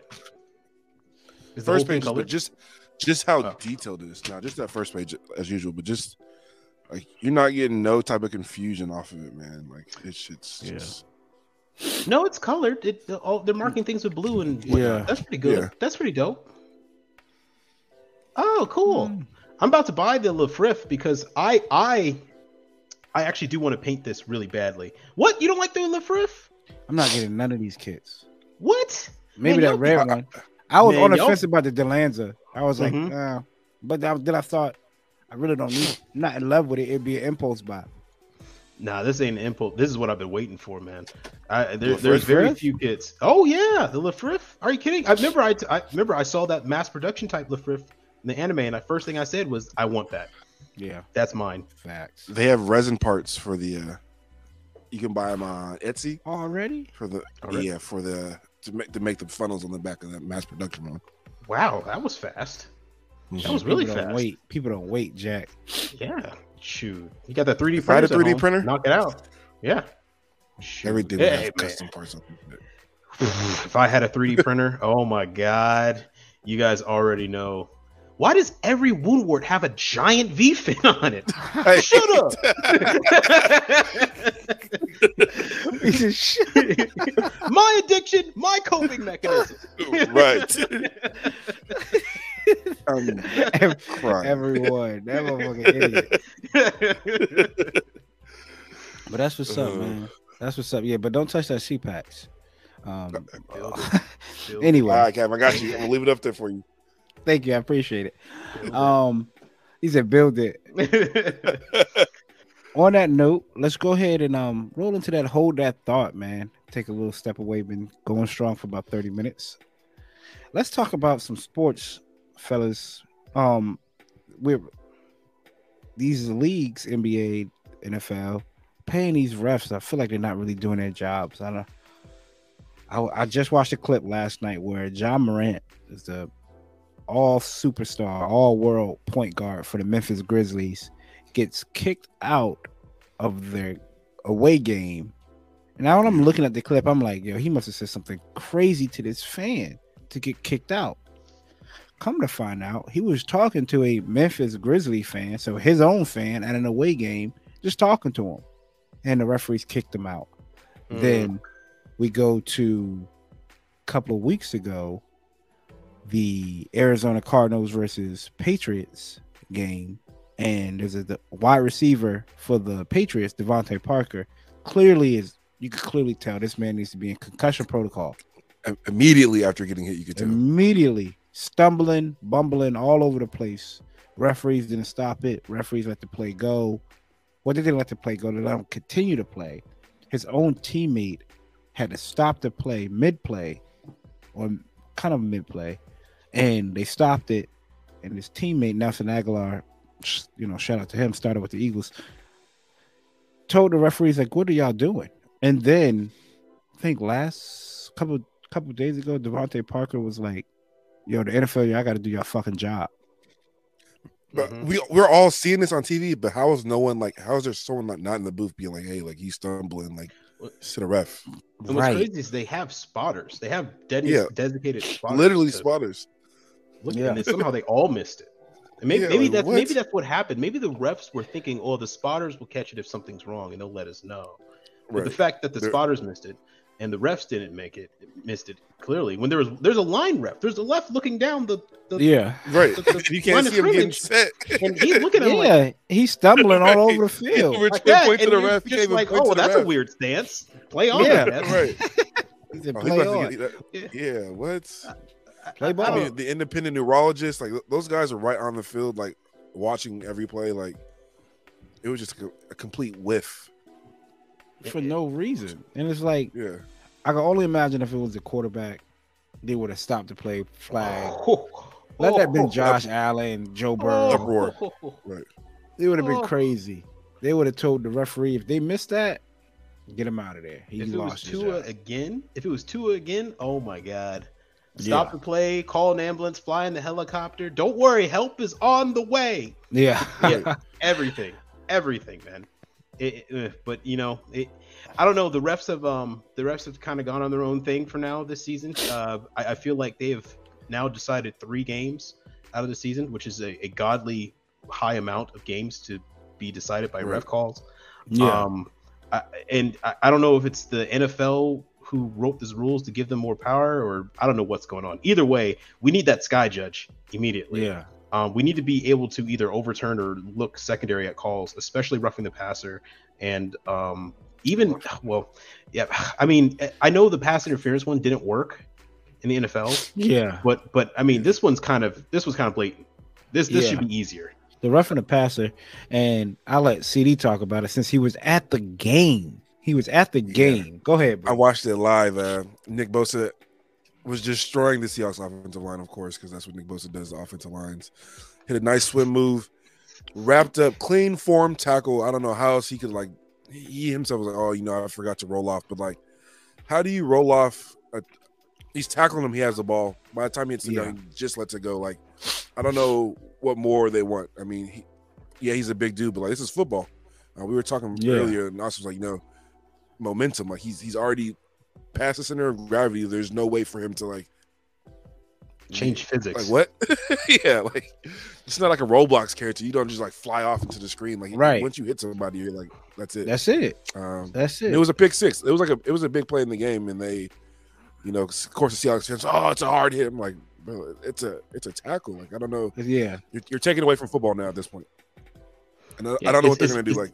Is first thing page, but colored? just just how Oh. detailed it is now. Just that first page as usual, but just like you're not getting no type of confusion off of it, man. Like it's shit's Yeah. just No, it's colored. It the- all, they're marking things with blue and. Yeah. That's pretty good. Yeah. That's pretty dope. Oh, cool. Mm. I'm about to buy the Lfrith because I I I actually do want to paint this really badly. What? You don't like the Lfrith? I'm not getting none of these kits. What? Maybe Man, that y'all- red one. I was Man, on the y'all- fence about the Dilanza. I was like, Mhm. uh, but I- then I thought I really don't need. I'm not in love with it. It'd be an impulse buy. Nah, this ain't an impulse. This is what I've been waiting for, man. I, there, there's very few kits. Oh yeah, the Lfrith. Are you kidding? I remember I, I remember I saw that mass production type Lfrith in the anime, and the first thing I said was, "I want that. Yeah, That's mine." facts. They have resin parts for the. uh You can buy them on Etsy Already? for the Already? yeah for the to make to make the funnels on the back of that mass production one. Wow, that was fast. That Mhm. was really People don't fast. Wait, people don't wait, Jack. Yeah. Shoot, you got that 3D If I had printer. a 3D printer? knock it out. Yeah. Shoot. Everything Hey, has man. custom parts. on if I had a 3D printer, oh my god, you guys already know. Why does every wound wart have a giant V fin on it? Hey, Shut up. He said, "Shut my addiction, my coping mechanism. right. I'm crying. Everyone, that motherfucking idiot. But that's what's up, Uh. man. That's what's up. Yeah, but don't touch that CPAX. Um, Build Build anyway, All right, Kev, I got you. I'm gonna leave it up there for you. Thank you. I appreciate it. Um, he said, build it. On that note, let's go ahead and um roll into that hold that thought, man. Take a little step away. Been going strong for about 30 minutes. Let's talk about some sports, fellas. Um, we're these leagues, NBA, NFL, paying these refs. I feel like they're not really doing their jobs. I don't. I, I just watched a clip last night where Ja Morant is the all superstar, all world point guard for the Memphis Grizzlies gets kicked out of their away game. And now when I'm looking at the clip, I'm like, yo, he must have said something crazy to this fan to get kicked out. Come to find out, he was talking to a Memphis Grizzly fan, so his own fan at an away game, just talking to him. And the referees kicked him out. Mm. Then we go to a couple of weeks ago, the Arizona Cardinals versus Patriots game, and there's a the wide receiver for the Patriots, DeVante Parker. Clearly, is you could clearly tell this man needs to be in concussion protocol. Immediately after getting hit, you could tell. Immediately stumbling, bumbling all over the place. Referees didn't stop it. Referees let the play go. What did they let the play go? They let him continue to play. His own teammate had to stop the play mid play, or kind of mid play, and they stopped it. And his teammate Nelson Agholor, you know, shout out to him, started with the Eagles. Told the referees like, "What are y'all doing?" And then, I think last couple couple days ago, DeVante Parker was like, "Yo, the NFL, y'all got to do your fucking job." But Mhm. we we're all seeing this on TV, but how is no one like? How is there someone like not in the booth being like, "Hey, like he's stumbling, like to the ref"? And what's crazy is they have spotters. They have dedi- Yeah. designated spotters. Literally to spotters. Look, Yeah. and then somehow they all missed it. And maybe Yeah, maybe like, that's what? maybe that's what happened. Maybe the refs were thinking, "Oh, the spotters will catch it if something's wrong, and they'll let us know." But the fact that the They're- spotters missed it and the refs didn't make it, missed it clearly. When there was there's a line ref, there's a left looking down the, the Yeah, Right. the- the you can't see him getting set. and he's looking at him like, yeah, he's stumbling all over the field. Rich like that, point to the ref. Just like, "Oh, well, the that's a weird stance. Play on, Yeah, I right. Oh, "Play on." get- Yeah. yeah, what? Uh, Play I- I ball. I mean, the independent neurologists, like those guys are right on the field, like watching every play. Like it was just a, a complete whiff. for no reason. And it's like Yeah, I can only imagine if it was the quarterback, they would have stopped the play, flag. Oh, Let that oh, been oh, Josh Allen, Joe oh, Burrow. Uproar. oh, oh, oh. right. They would have been Oh. crazy. They would have told the referee if they missed that, get him out of there. He If it was lost his Tua again, if it was Tua again, oh my god. Stop Yeah. the play, call an ambulance, fly in the helicopter. Don't worry, help is on the way. Yeah. Yeah. Everything, everything, man. It, it- but you know, it, I don't know. The refs have um the refs have kind of gone on their own thing for now this season. Uh, I, I feel like they have now decided three games out of the season, which is a, a godly high amount of games to be decided by Right. ref calls. yeah. Um, I, and I, I don't know if it's the NFL who wrote these rules to give them more power, or I don't know what's going on. Either way, we need that sky judge immediately. yeah. Um, we need to be able to either overturn or look secondary at calls, especially roughing the passer, and um, even well, yeah. I mean, I know the pass interference one didn't work in the NFL, Yeah. but but I mean, this one's kind of this was kind of blatant. This this Yeah. should be easier. the roughing the passer, and I let CD talk about it since he was at the game. He was at the game. Yeah. Go ahead. Bro. I watched it live. Uh, Nick Bosa was destroying the Seahawks offensive line, of course, because that's what Nick Bosa does. The offensive lines hit a nice swim move, wrapped up, clean form tackle. I don't know how else he could like. He himself was like, "Oh, you know, I forgot to roll off." But like, how do you roll off? A, he's tackling him. He has the ball. By the time he hits the yeah. he just lets it go. Like, I don't know what more they want. I mean, he, yeah, he's a big dude, but like this is football. Uh, we were talking yeah. earlier, and Austen was like, you know, momentum. Like he's he's already past the center of gravity. There's no way for him to like change physics. Like what? yeah, like it's not like a Roblox character. You don't just like fly off into the screen. Like right. once you hit somebody, you're like, that's it. That's it. Um, that's it. It was a pick six. It was like a it was a big play in the game, and they, you know, of course the Seahawks fans, oh, it's a hard hit. I'm like, bro, it's a it's a tackle. Like I don't know. Yeah, you're, you're taking away from football now at this point. And I, yeah, I don't know what they're gonna do. Like,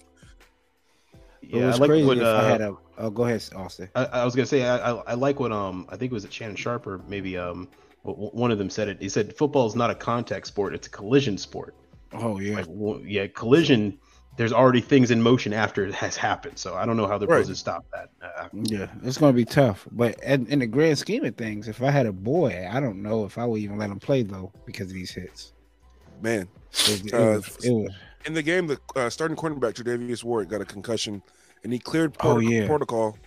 yeah, it was I like crazy what, uh, I had a. Oh, go ahead, Austen. I, I was gonna say I, I, I like what um I think it was it Shannon Sharpe or maybe um one of them said it. He said football is not a contact sport; it's a collision sport. Oh yeah, like, well, yeah, collision. There's already things in motion after it has happened, so I don't know how they're right. supposed to stop that. Uh, yeah, it's going to be tough. But in, in the grand scheme of things, if I had a boy, I don't know if I would even let him play though because of these hits. Man, it, it, uh, was, it was, in the game, the uh, starting cornerback Charvarius Ward got a concussion, and he cleared oh, yeah. protocol.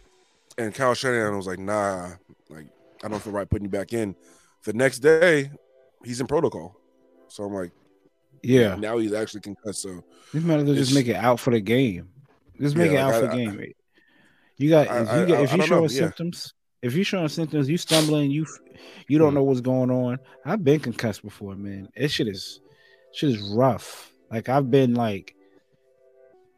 And Kyle Shanahan was like, "Nah, like I don't feel right putting you back in." The next day, he's in protocol. So I'm like, yeah. Now he's actually concussed. So you might as well just make it out for the game. Just make yeah, it out for the game. I, you got if you get if you showing symptoms, yeah. if you're showing symptoms, you stumbling, you you don't mm. know what's going on. I've been concussed before, man. It shit is shit is rough. Like I've been like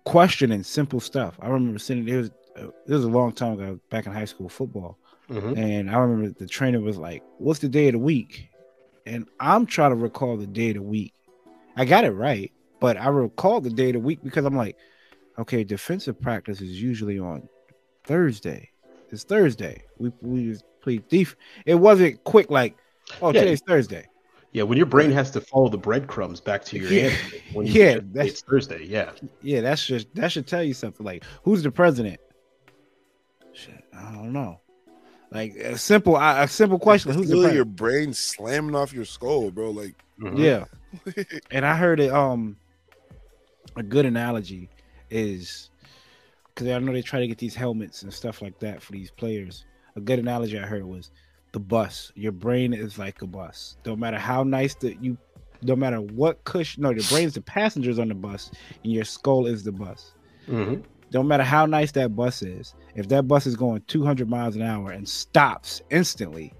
questioning simple stuff. I remember sitting there was it was a long time ago back in high school football. Mm-hmm. And I remember the trainer was like, What's the day of the week? And I'm trying to recall the day of the week. I got it right, but I recall the day of the week because I'm like, okay, defensive practice is usually on Thursday. It's Thursday. We we play def. It wasn't quick like, oh, yeah. today's Thursday. Yeah, when your brain has to follow the breadcrumbs back to your yeah. hand. When yeah, that's Thursday. Yeah, yeah, that's just that should tell you something. Like, who's the president? Shit, I don't know. Like a simple, a simple question. Who's the president? your brain slamming off your skull, bro? Like, mm-hmm. yeah. and I heard it. Um, a good analogy is because I know they try to get these helmets and stuff like that for these players. A good analogy I heard was the bus. Your brain is like a bus. No matter how nice that you, no matter what cushion. No, the brain's the passengers on the bus, and your skull is the bus. Mm-hmm don't matter how nice that bus is, if that bus is going 200 miles an hour and stops instantly,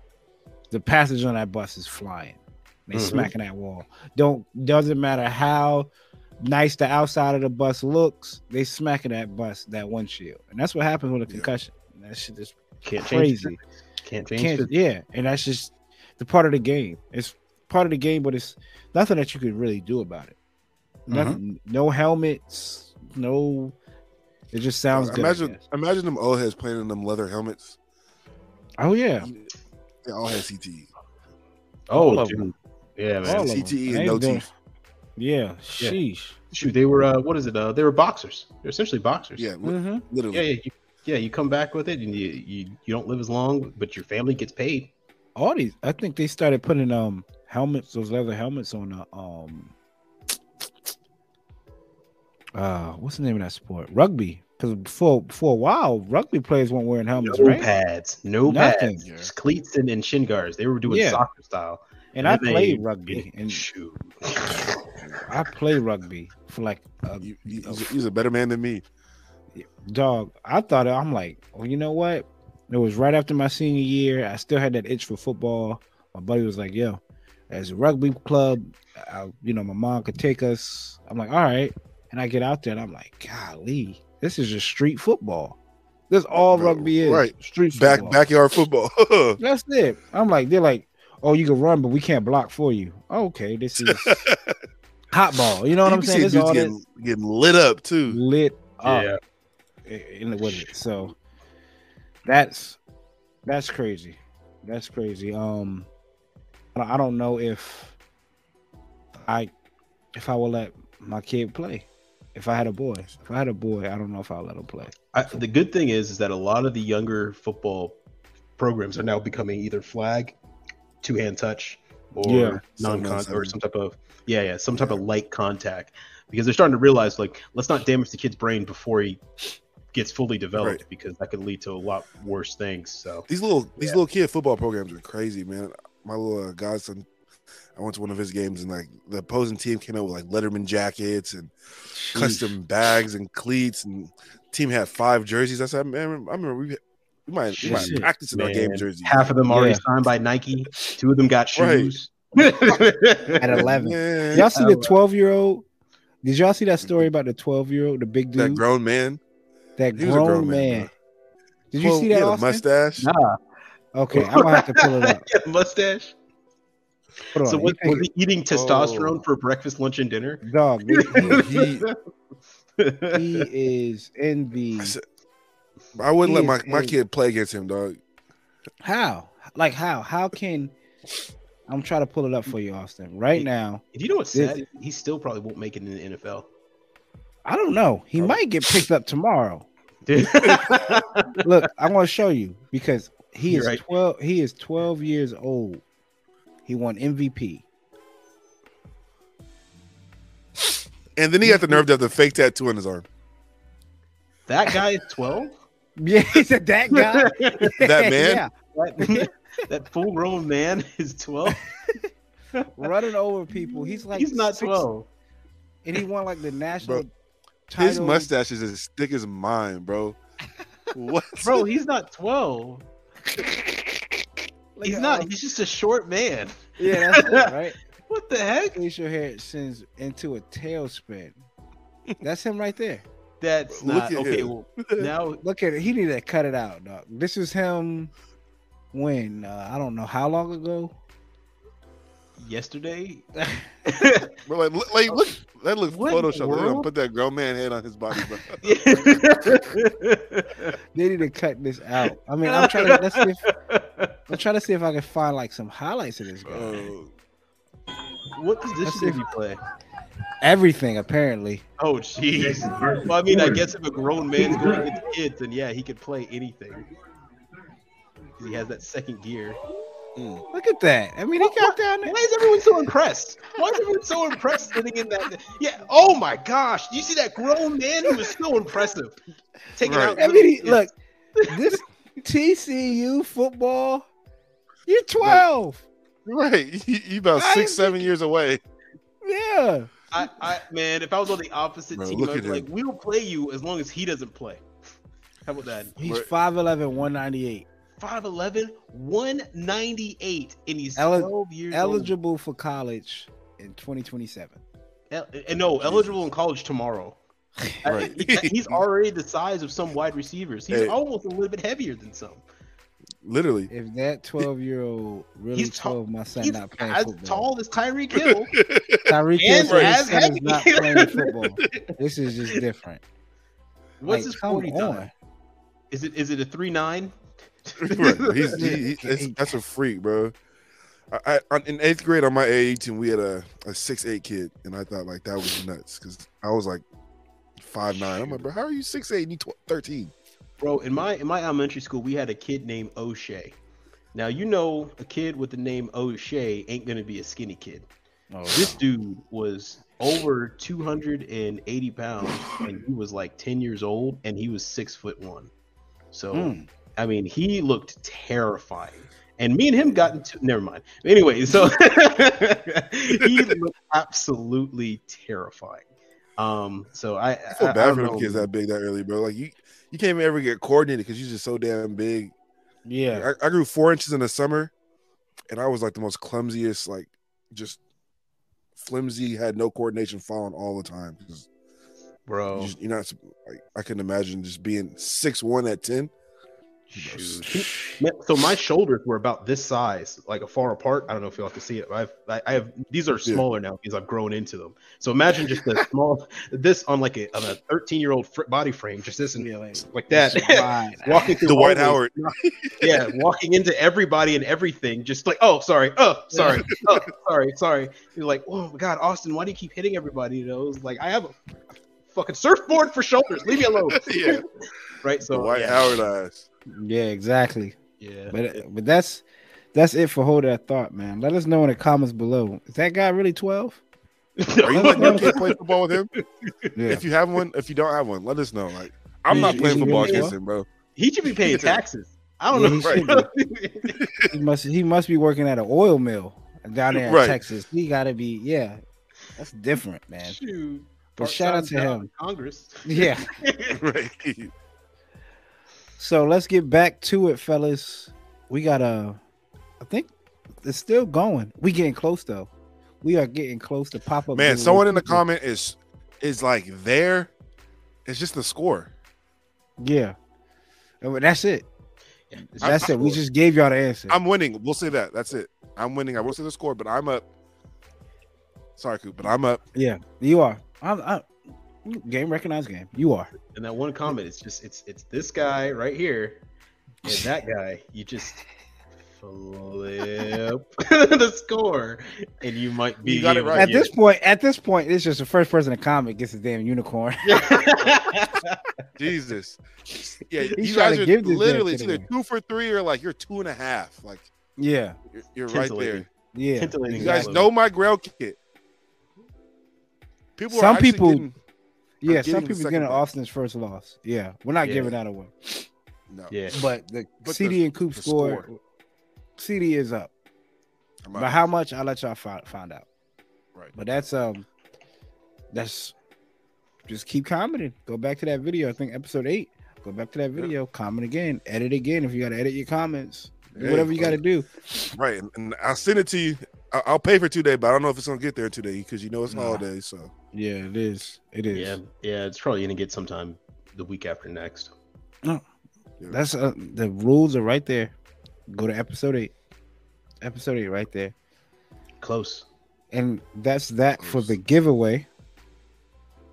the passenger on that bus is flying. They mm-hmm. smacking that wall. Don't doesn't matter how nice the outside of the bus looks, they smacking that bus that windshield, and that's what happens with a concussion. Yeah. That shit is Can't crazy. Can't change. Can't, yeah, and that's just the part of the game. It's part of the game, but it's nothing that you could really do about it. Nothing. Mm-hmm. No helmets. No it just sounds good. Imagine, imagine them old heads playing in them leather helmets. Oh yeah, they all had CTE. Oh, dude. yeah, man. CTE and no teeth. Yeah, sheesh. Shoot, they were uh, what is it? Uh, they were boxers. They're essentially boxers. Yeah, mm-hmm. literally. Yeah, yeah, you, yeah. You come back with it, and you, you you don't live as long, but your family gets paid. All these, I think they started putting um helmets, those leather helmets on the um uh what's the name of that sport? Rugby. Because for for a while, rugby players weren't wearing helmets, no right? pads, no Nothing. pads, just cleats and, and shin guards. They were doing yeah. soccer style. And, and I played rugby. And shoot, I play rugby for like. A, you, he's, he's, a better man than me. Dog, I thought I'm like, well, you know what? It was right after my senior year. I still had that itch for football. My buddy was like, "Yo, as a rugby club, I, you know, my mom could take us." I'm like, "All right." And I get out there and I'm like, golly, this is just street football. This all rugby is. Right. Street football. Back backyard football. That's it. I'm like, they're like, oh, you can run, but we can't block for you. Okay, this is hot ball. You know what you I'm saying? This all getting, getting, lit up too. Lit up. Yeah. In the with it. So that's that's crazy. That's crazy. Um I don't know if I if I will let my kid play. If I had a boy, if I had a boy, I don't know if I'll let him play. I, the good thing is, is that a lot of the younger football programs are now becoming either flag, two hand touch, or Yeah. non contact, or some type of yeah, yeah, some type of light contact because they're starting to realize like let's not damage the kid's brain before he gets fully developed Right. because that could lead to a lot worse things. So These little these little kid football programs are crazy, man. My little uh, godson, I went to one of his games and like the opposing team came out with like Letterman jackets and custom bags and cleats, and team had five jerseys. I said, man, I remember we we might we might Shit. practice in our game Man, jerseys. half of them already Yeah. signed by Nike. Two of them got Right. shoes. At 11. Man, Y'all see the Oh. 12 year old? Did y'all see that story about the 12 year old, the big dude? that grown man. That He was a grown, grown man. man, Did you Well, see he that? had a Austen? mustache. Nah. Okay, I'm gonna have to pull it up. mustache. Hold. So you what, think- was he eating oh. testosterone Oh. for breakfast, lunch, and dinner? dog, he, He- he is in the I said- I wouldn't let my, my a- kid play against him, dog. how? Like how? How can I'm trying to pull it up for you, Austen. Right now, If you know what's This- sad, he still probably won't make it in the NFL. I don't know. He Oh. might get picked up tomorrow. Look, I want to show you because he You're is right. 12 he is 12 years old. He won MVP. And then he got the nerve to have the fake tattoo on his arm. that guy is 12? Yeah, he said that guy. That man? yeah, that, that full grown man is 12? running over people. He's like He's not six- 12. and he won like the national Bro, title. His mustache is as thick as mine, bro. What? Bro, he's not 12. Like, He's not. He's just a short man. Yeah, that's it, right. What the heck? Facial hair sends into a tailspin. That's him right there. That's Look not at okay. him. Well, now Look at it. He need to cut it out, dog. This is him when uh, I don't know how long ago. yesterday. Bro, like, like, look, that looks What in the Photoshop. They're gonna put that grown man head on his body, bro. They need to cut this out. I mean, I'm trying to let's see if, I'm trying to see if I can find like some highlights of this guy. Oh, what Let's position did he play? Everything apparently. Oh, jeez. Well, I mean, I guess if a grown man's going against kids, then yeah, he could play anything. He has that second gear. Mm. Look at that. I mean, he got down there. Why is everyone so impressed? Why is everyone so impressed sitting in that? Yeah. Oh my gosh! Do you see that grown man? He was so impressive. Taking Right. out. I mean, he, look, this TCU football. You're 12. right. You, you about I six, ain't seven years away. Yeah. I, I, man, if I was on the opposite Bro, team, I'd be like, him. we'll play you as long as he doesn't play. How about that? He's Right. 5'11, 198. 5'11, 198, and he's Eli- 12 years Eligible for college in 2027. El- and no, eligible in college tomorrow. Right. He's already the size of some wide receivers. He's Hey. almost a little bit heavier than some. Literally. If that 12 year old really He's tall- told my son He's not playing as football, tall as Tyreek Hill. Tyreek Hill and said as his son heavy. is not playing football. This is just different. What's Like, his come 40 on. time? Is it is it a three nine? right. He's, he, he, that's, that's a freak, bro. I, I in eighth grade on my AA team, we had a, a six eight kid, and I thought like that was nuts because I was like five nine. I'm like, bro, how are you six eight and you tw- thirteen? Bro, in my in my elementary school, we had a kid named O'Shea. Now you know a kid with the name O'Shea ain't gonna be a skinny kid. Oh, This dude was over 280 pounds and he was like 10 years old and he was six foot one. So Mm. I mean he looked terrifying. And me and him got into never mind. Anyway, so he looked absolutely terrifying. Um so I, I feel I- I bad don't for know. kids that big that early, bro. Like you, you can't even ever get coordinated because you're just so damn big. yeah. I, I grew four inches in the summer, and I was like the most clumsiest, like just flimsy, had no coordination, falling all the time. bro. you just- you're not like I can imagine just being six one at ten. So my shoulders were about this size, like a far apart. I don't know if you'll have to see it. I've, I have these are smaller yeah. now because I've grown into them. So imagine just a small this on like a on a 13 year old body frame, just this and like, like that, walking through the White Howard. yeah, walking into everybody and everything, just like oh sorry, oh sorry, oh sorry, sorry. You're like oh my god, Austen, why do you keep hitting everybody? You know, it's like I have a fucking surfboard for shoulders. Leave me alone. yeah, right. So the White yeah. Howard eyes. Yeah, exactly. Yeah. But but that's that's it for hold that thought, man. Let us know in the comments below. Is that guy really 12? Are you letting your kid play football with him? Yeah. If you have one, if you don't have one, let us know. Like I'm not playing football really against him, bro. He should be paying taxes. I don't yeah, know. Right. he must he must be working at an oil mill down there in right. Texas. He gotta be, yeah. That's different, man. Shoot. But shout out to him. Congress. Yeah. right. So let's get back to it, fellas. We got a, I think it's still going. We getting close though. We are getting close to pop up. Man, someone in the comment is is like there. It's just the score. Yeah, and that's it. That's I, it. We just gave y'all the answer. I'm winning. We'll say that. That's it. I'm winning. I will say the score, but I'm up. Sorry, Coop, but I'm up. Yeah, you are. I'm, I'm game recognized game. You are. And that one comment, it's just it's it's this guy right here and that guy. You just flip the score, and you might be. You got it right. At this point, at this point, it's just the first person to comment gets a damn unicorn. Jesus, yeah, He's you guys are literally it's either two for three or like you're two and a half. Like, yeah, you're, you're right there. Yeah, you guys know my Grail kit. People some people, getting, yeah, some people getting Austen's first loss. Yeah, we're not yeah. giving that away. No. Yeah, but the but CD the, and Coop score, score, CD is up. But how much? I'll let y'all find, find out. Right. But that's um, that's just keep commenting. Go back to that video. I think episode eight. Go back to that video. Yeah. Comment again. Edit again if you got to edit your comments. Yeah, whatever you got to do. Right, and I'll send it to you I'll pay for two days, but I don't know if it's gonna get there today because you know it's nah. holidays. So yeah, it is. It is. Yeah, yeah, it's probably gonna get sometime the week after next. No, yeah. that's uh, the rules are right there. Go to episode eight. Episode eight, right there. Close. And that's that Close. for the giveaway.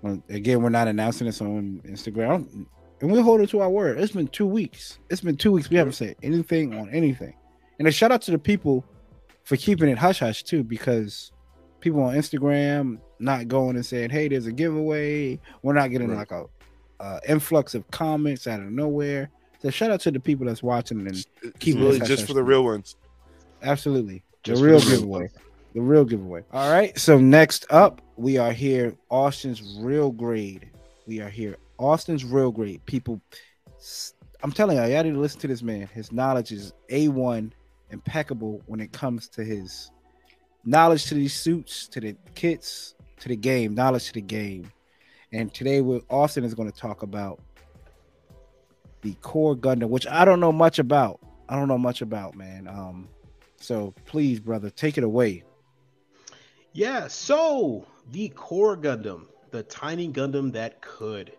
Well, again, we're not announcing this on Instagram, and we hold it to our word. It's been two weeks. It's been two weeks. We haven't said anything on anything. And a shout out to the people for keeping it hush hush too, because people on Instagram not going and saying, "Hey, there's a giveaway." We're not getting right. like a uh, influx of comments out of nowhere. So shout out to the people that's watching and keep really just for the real ones. Absolutely, just the real the giveaway. The real giveaway. All right. So next up, we are here. Austen's real grade. We are here. Austen's real grade. People, I'm telling you, y'all need to listen to this man. His knowledge is a one impeccable when it comes to his knowledge to these suits, to the kits, to the game, knowledge to the game. And today, we Austen is going to talk about the core Gundam, which I don't know much about. I don't know much about, man. Um, so please, brother, take it away. Yeah. So the core Gundam, the tiny Gundam that could.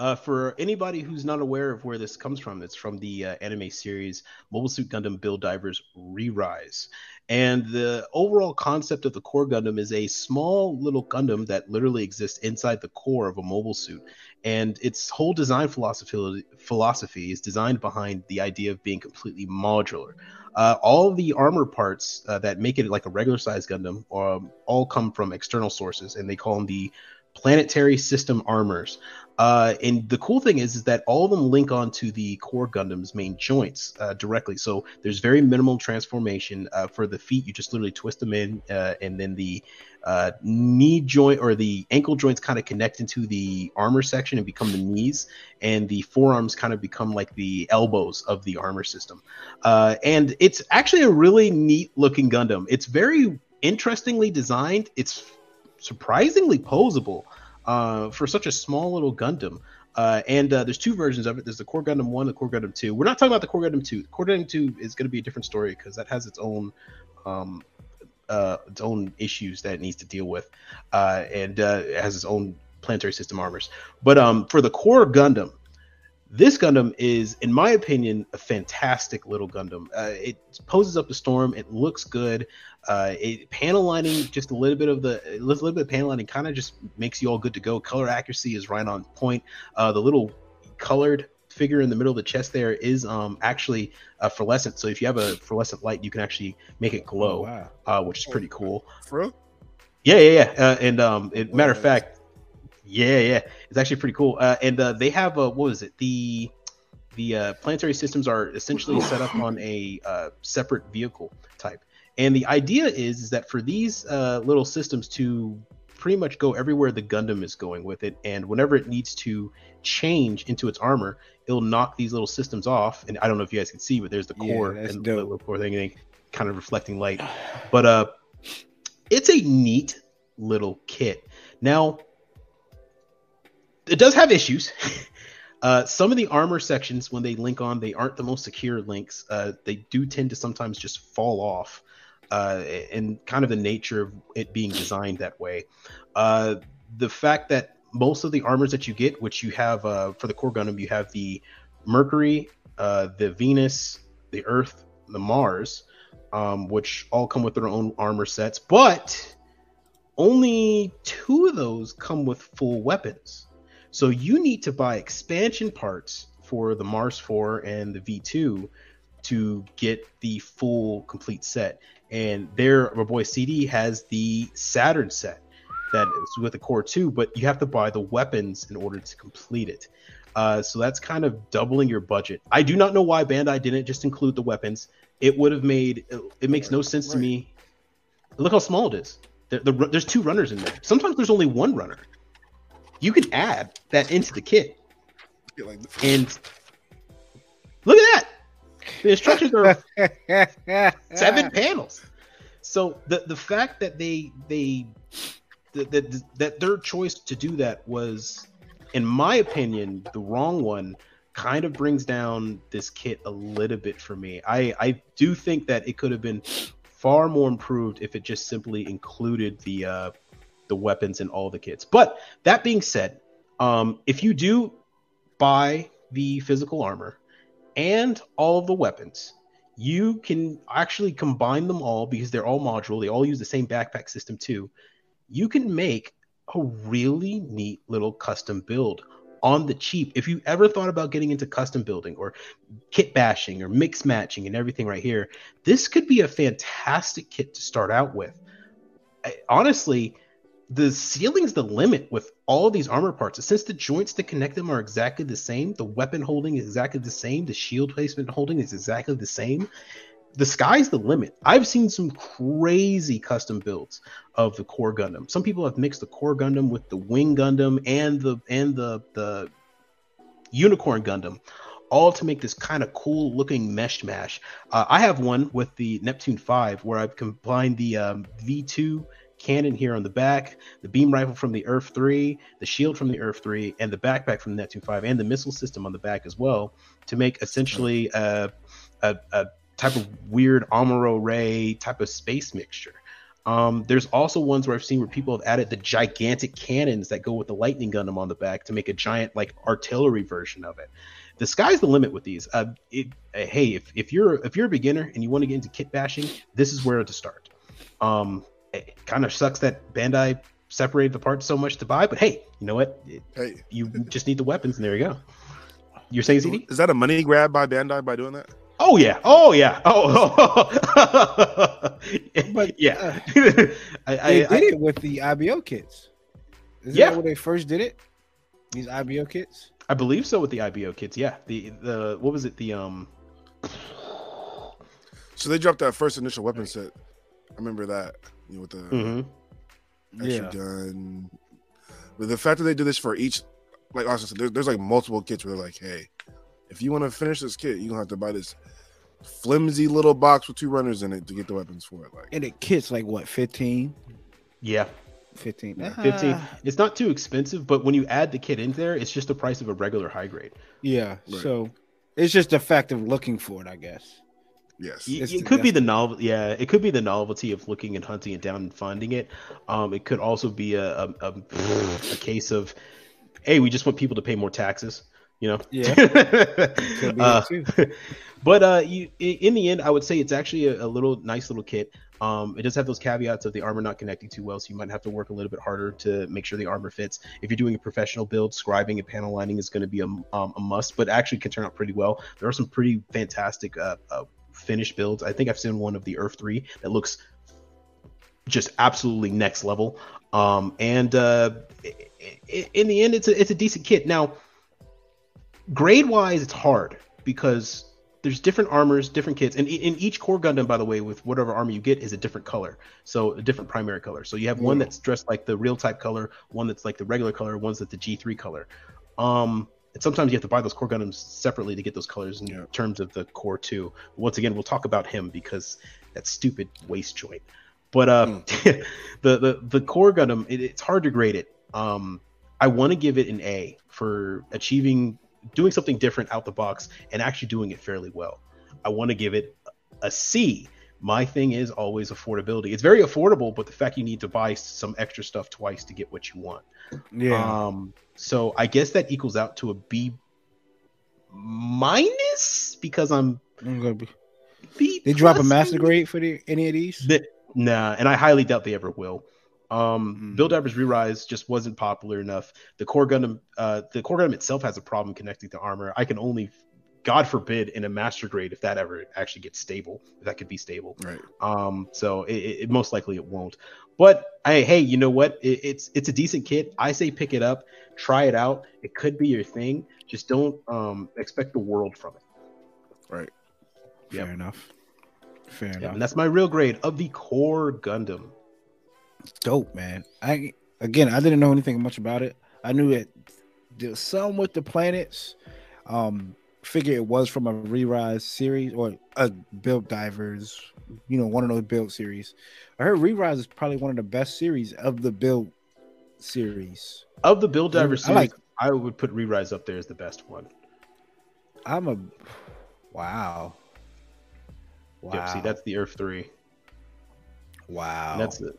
Uh, for anybody who's not aware of where this comes from, it's from the uh, anime series Mobile Suit Gundam Build Divers Re-Rise. And the overall concept of the core Gundam is a small little Gundam that literally exists inside the core of a mobile suit. And its whole design philosophy, philosophy is designed behind the idea of being completely modular. Uh, all the armor parts uh, that make it like a regular size Gundam um, all come from external sources, and they call them the planetary system armors. Uh, and the cool thing is, is that all of them link onto the core Gundam's main joints uh, directly. So there's very minimal transformation uh, for the feet. You just literally twist them in, uh, and then the uh, knee joint or the ankle joints kind of connect into the armor section and become the knees, and the forearms kind of become like the elbows of the armor system. Uh, and it's actually a really neat looking Gundam. It's very interestingly designed. It's surprisingly posable uh, for such a small little Gundam. Uh, and uh, there's two versions of it. There's the Core Gundam One, the Core Gundam Two. We're not talking about the Core Gundam Two. Core Gundam Two is going to be a different story because that has its own, um, uh, its own issues that it needs to deal with, uh, and uh, it has its own planetary system armors. But um, for the Core Gundam, This Gundam is, in my opinion, a fantastic little Gundam. Uh, it poses up the storm. It looks good. Uh, it panel lining, just a little bit of the, a little bit of panel lining, kind of just makes you all good to go. Color accuracy is right on point. Uh, the little colored figure in the middle of the chest there is um actually a fluorescent. So if you have a fluorescent light, you can actually make it glow, Oh, wow. uh, which is pretty cool. For real? Yeah, yeah, yeah. Uh, and um, it, matter of fact, yeah, yeah, it's actually pretty cool. Uh, and uh, they have a what was it? The the uh, planetary systems are essentially set up on a uh, separate vehicle type. And the idea is is that for these uh, little systems to pretty much go everywhere the Gundam is going with it, and whenever it needs to change into its armor, it'll knock these little systems off. And I don't know if you guys can see, but there's the Yeah, core and the little core thing, kind of reflecting light. But uh, it's a neat little kit. Now, it does have issues. Uh, some of the armor sections, when they link on, they aren't the most secure links. Uh, they do tend to sometimes just fall off, uh, and kind of the nature of it being designed that way. Uh, the fact that most of the armors that you get, which you have uh, for the core Gundam, you have the Mercury, uh, the Venus, the Earth, the Mars, um, which all come with their own armor sets, but only two of those come with full weapons. So you need to buy expansion parts for the Marsfour and the Veetwo to get the full complete set. And there, my boy CD has the Saturn set that is with the Core 2, but you have to buy the weapons in order to complete it. Uh, so that's kind of doubling your budget. I do not know why Bandai didn't just include the weapons. It would have made it makes no sense to me. Look how small it is. The, the, there's two runners in there. Sometimes there's only one runner. You can add that into the kit, and look at that. The instructions are seven panels. So the the fact that they they that, that that their choice to do that was, in my opinion, the wrong one. Kind of brings down this kit a little bit for me. I I do think that it could have been far more improved if it just simply included the uh, the weapons and all the kits. But that being said, um, if you do buy the physical armor and all of the weapons, you can actually combine them all because they're all modular. They all use the same backpack system too. You can make a really neat little custom build on the cheap. If you ever thought about getting into custom building or kit bashing or mix matching and everything right here, this could be a fantastic kit to start out with. I- honestly, the ceiling's the limit with all these armor parts. Since the joints that connect them are exactly the same, the weapon holding is exactly the same, the shield placement holding is exactly the same. The sky's the limit. I've seen some crazy custom builds of the core Gundam. Some people have mixed the core Gundam with the wing Gundam and the and the the unicorn Gundam, all to make this kind of cool looking mesh mash. Uh, I have one with the Neptunive where I've combined the um, V2 cannon here on the back, the beam rifle from the Earthree, the shield from the Earthree, and the backpack from the Neptunive, and the missile system on the back as well to make essentially a, a, a type of weird Amuro Ray type of space mixture. Um, there's also ones where I've seen where people have added the gigantic cannons that go with the lightning Gundam on the back to make a giant like artillery version of it. The sky's the limit with these. Uh, it, uh, hey, if, if you're if you're a beginner and you want to get into kit bashing, this is where to start. Um, it kind of sucks that Bandai separated the parts so much to buy, but hey, you know what? It- hey, you just need the weapons, and there you go. You're saying CD? is that a money grab by Bandai by doing that? Oh yeah. Oh yeah. Oh. But, yeah. I, They I, did I, it with the IBO kits. Is Yeah. that when they first did it? These IBO kits? I believe so with the IBO kits. Yeah. The the what was it? The um. So they dropped that first initial weapon set. I remember that. You know, with the mhm. extra Yeah. gun. But the fact that they do this for each, like Austen said, there's, there's like multiple kits where they're like, hey, if you want to finish this kit, you're gonna have to buy this flimsy little box with two runners in it to get the weapons for it. Like, And it kits like what, 15? Yeah. 15. Yeah, 15. Ah, It's not too expensive, but when you add the kit in there, it's just the price of a regular high grade. yeah. Right. So it's just the fact of looking for it, I guess. Yes, Y- It's it the- could be the novel yeah it could be the novelty of looking and hunting it down and finding it um it could also be a a, a, a case of hey we just want people to pay more taxes You know. Yeah. Uh, but uh, you, in the end, I would say it's actually a, a little nice little kit. Um, it does have those caveats of the armor not connecting too well, so you might have to work a little bit harder to make sure the armor fits. If you're doing a professional build, scribing and panel lining is going to be a, um, a must, but actually can turn out pretty well. There are some pretty fantastic uh, uh, finished builds. I think I've seen one of the Earthree that looks just absolutely next level. Um, and uh, in the end, it's a it's a decent kit. Now, grade wise, it's hard because there's different armors, different kits, and in each core Gundam, by the way, with whatever armor you get, is a different color. So a different primary color. So you have one that's dressed like the real type color, one that's like the regular color, one's that the G3 color. Um, and sometimes you have to buy those core Gundams separately to get those colors in Yeah. terms of the core two. Once again, we'll talk about him because that stupid waist joint. But uh, the the the core Gundam, it, it's hard to grade it. Um, I want to give it an A for achieving doing something different out the box and actually doing it fairly well. I want to give it a C. My thing is always affordability. It's very affordable, but the fact you need to buy some extra stuff twice to get what you want. Yeah. Um, so I guess that equals out to a B minus because I'm I'm gonna be. B. They drop a master grade for the, any of these? The- nah, and I highly doubt they ever will. Um, Mhm. Build Divers Re-Rise just wasn't popular enough. The core Gundam, uh, the core Gundam itself has a problem connecting to armor. I can only, God forbid, in a master grade, if that ever actually gets stable, if that could be stable. Right. Um, so it, it, most likely it won't. But I, hey, you know what? It, it's it's a decent kit. I say pick it up, try it out. It could be your thing. Just don't um expect the world from it. Right. Fair Yep. enough. Fair Yeah, enough. and that's my real grade of the core Gundam. dope, man. I again, I didn't know anything much about it. I knew it. there was some with the planets. Um, figure it was from a re-rise series or a build divers, you know, one of those build series. I heard re-rise is probably one of the best series of the build series. Of the Build Diver I series, like- I would put Re-Rise up there as the best one. I'm a wow. Wow. Yep, see, that's the Earthree. wow. And that's it.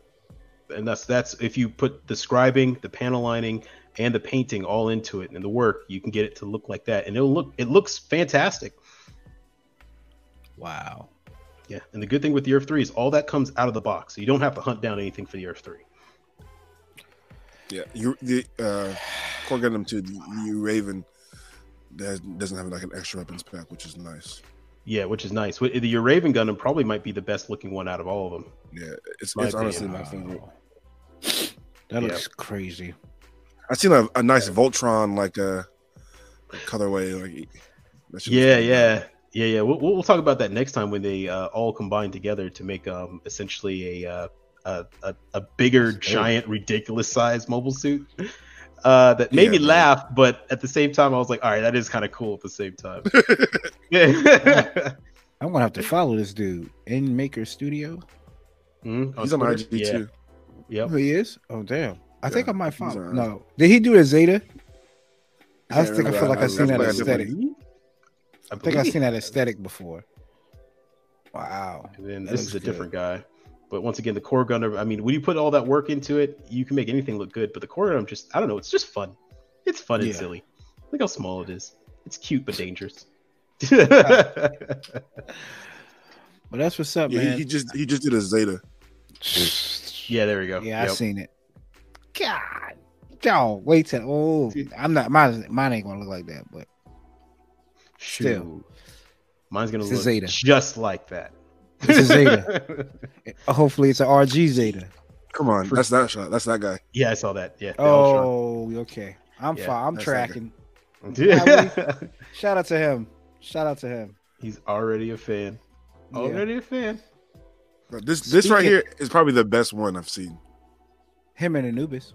And that's that's if you put the scribing, the panel lining, and the painting all into it and the work, you can get it to look like that, and it'll look it looks fantastic. wow. Yeah, and the good thing with the Earthree is all that comes out of the box, so you don't have to hunt down anything for the Earthree. Yeah. You the uh Core Gundam 2, the, the Raven that doesn't have like an extra weapons pack, which is nice. Yeah, which is nice. Wi- The Raven Gundam probably might be the best looking one out of all of them. Yeah, it's, it's honestly my favorite. Wow. That Yeah. looks crazy. I seen a, a nice Voltron like uh colorway like that Yeah, yeah, yeah, yeah. We'll, we'll talk about that next time when they uh, all combine together to make um essentially a uh, a, a, a bigger, giant, ridiculous size mobile suit. Uh, that made Yeah, me man. laugh, but at the same time, I was like, all right, that is kind of cool. At the same time, yeah. I'm gonna have to follow this dude in Maker Studio. Mhm, He's on Twitter? IG yeah. too. Yep. Oh, he is. Oh, damn. I think Yeah, I might he's follow. No, did he do a Zeta? I Yeah, think I I- feel like I- I've seen that I- aesthetic. I I think I've seen that aesthetic before. Wow. And then That this is looks a different guy. But once again, the core gunner. I mean, when you put all that work into it, you can make anything look good. But the core gunner, just I don't know. It's just fun. It's fun and Yeah. silly. Look how small it is. It's cute but dangerous. But that's what's up, Yeah, he, man. he just he just did a Zeta. yeah, there we go. Yeah, I Yep. seen it. God, y'all wait till. Oh, I'm not. Mine, mine ain't gonna look like that, but still. Mine's gonna look Zeta. just like that. It's a Zeta. hopefully it's an RG Zeta. Come on, that's that shot. That's that guy. yeah, I saw that. Yeah. the Ultron. Oh, okay. I'm Yeah, fine. I'm that's that guy. tracking. Yeah. Shout out to him. Shout out to him. He's already a fan. Yeah. Already a fan. But This this right here is probably the best one I've seen. Him and Anubis.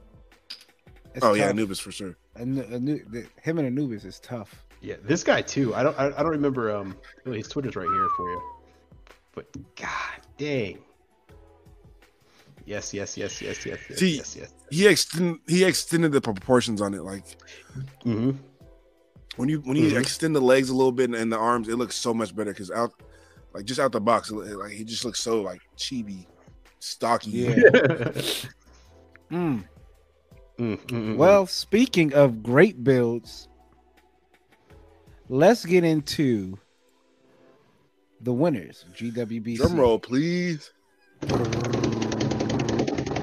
It's oh yeah. Anubis for sure. Anu- Anu- him and Anubis is tough. Yeah, this guy too. I don't. I, I don't remember. Um, oh, his Twitter's right here for you. But God dang. Yes, yes, yes, yes, yes, yes, See- yes, yes. He extend he extended the proportions on it. Like hmm when you when you Mhm. extend the legs a little bit and, and the arms, it looks so much better because out like just out the box, it, like he just looks so like chibi, stocky. Yeah. Mm. Mm, mm, mm, Well, speaking of great builds, let's get into the winners. GWBC. Drum roll, please.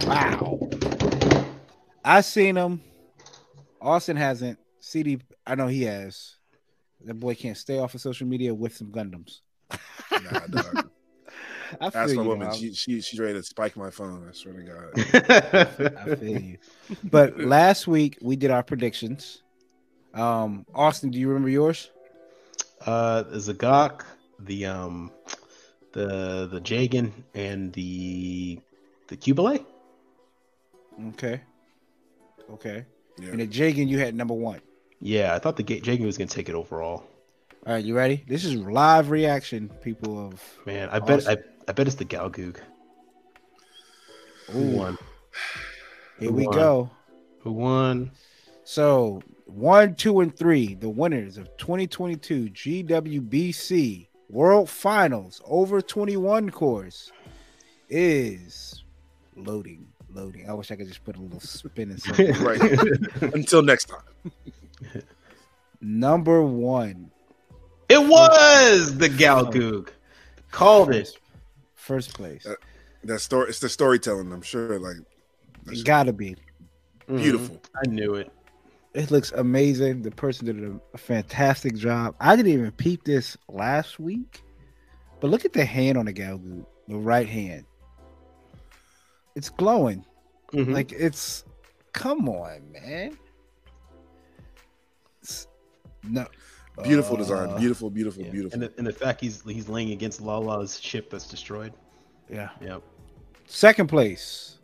Wow. I seen him. Austen hasn't. CD, I know he has. That boy can't stay off of social media with some Gundams. Nah, dog. I feel Ask my you, woman. She, she she's ready to spike my phone. I swear to God. I feel you. But last week we did our predictions. Um, Austen, do you remember yours? uh, the Z'Gok, the um, the the Jagan, and the the Qubeley. Okay. Okay. Yeah. And the Jagan, you had number one. Yeah, I thought the Jagan was gonna take it overall. All right, you ready? This is live reaction, people of Man, I bet Awesome. I, I bet it's the Gelgoog. Who won? here Who we won? go. Who won? So one, two, and three, the winners of 2022 GWBC World Finals over 21 course is loading. Loading. I wish I could just put a little spin in something. right. Until next time. Number one. It was the Gelgoog. Called it. First place. Uh, That story. It's the storytelling. I'm sure. Like that's It gotta be. Mhm. beautiful. I knew it. It looks amazing. The person did a, a fantastic job. I didn't even peep this last week, but look at the hand on the Gelgoog, the right hand. It's glowing. Mhm. Like it's come on, man. It's- no. Beautiful Uh, design. Beautiful. Beautiful. Yeah. Beautiful. And the, and the fact he's he's laying against Lalah's ship that's destroyed. Yeah. Yep. Second place.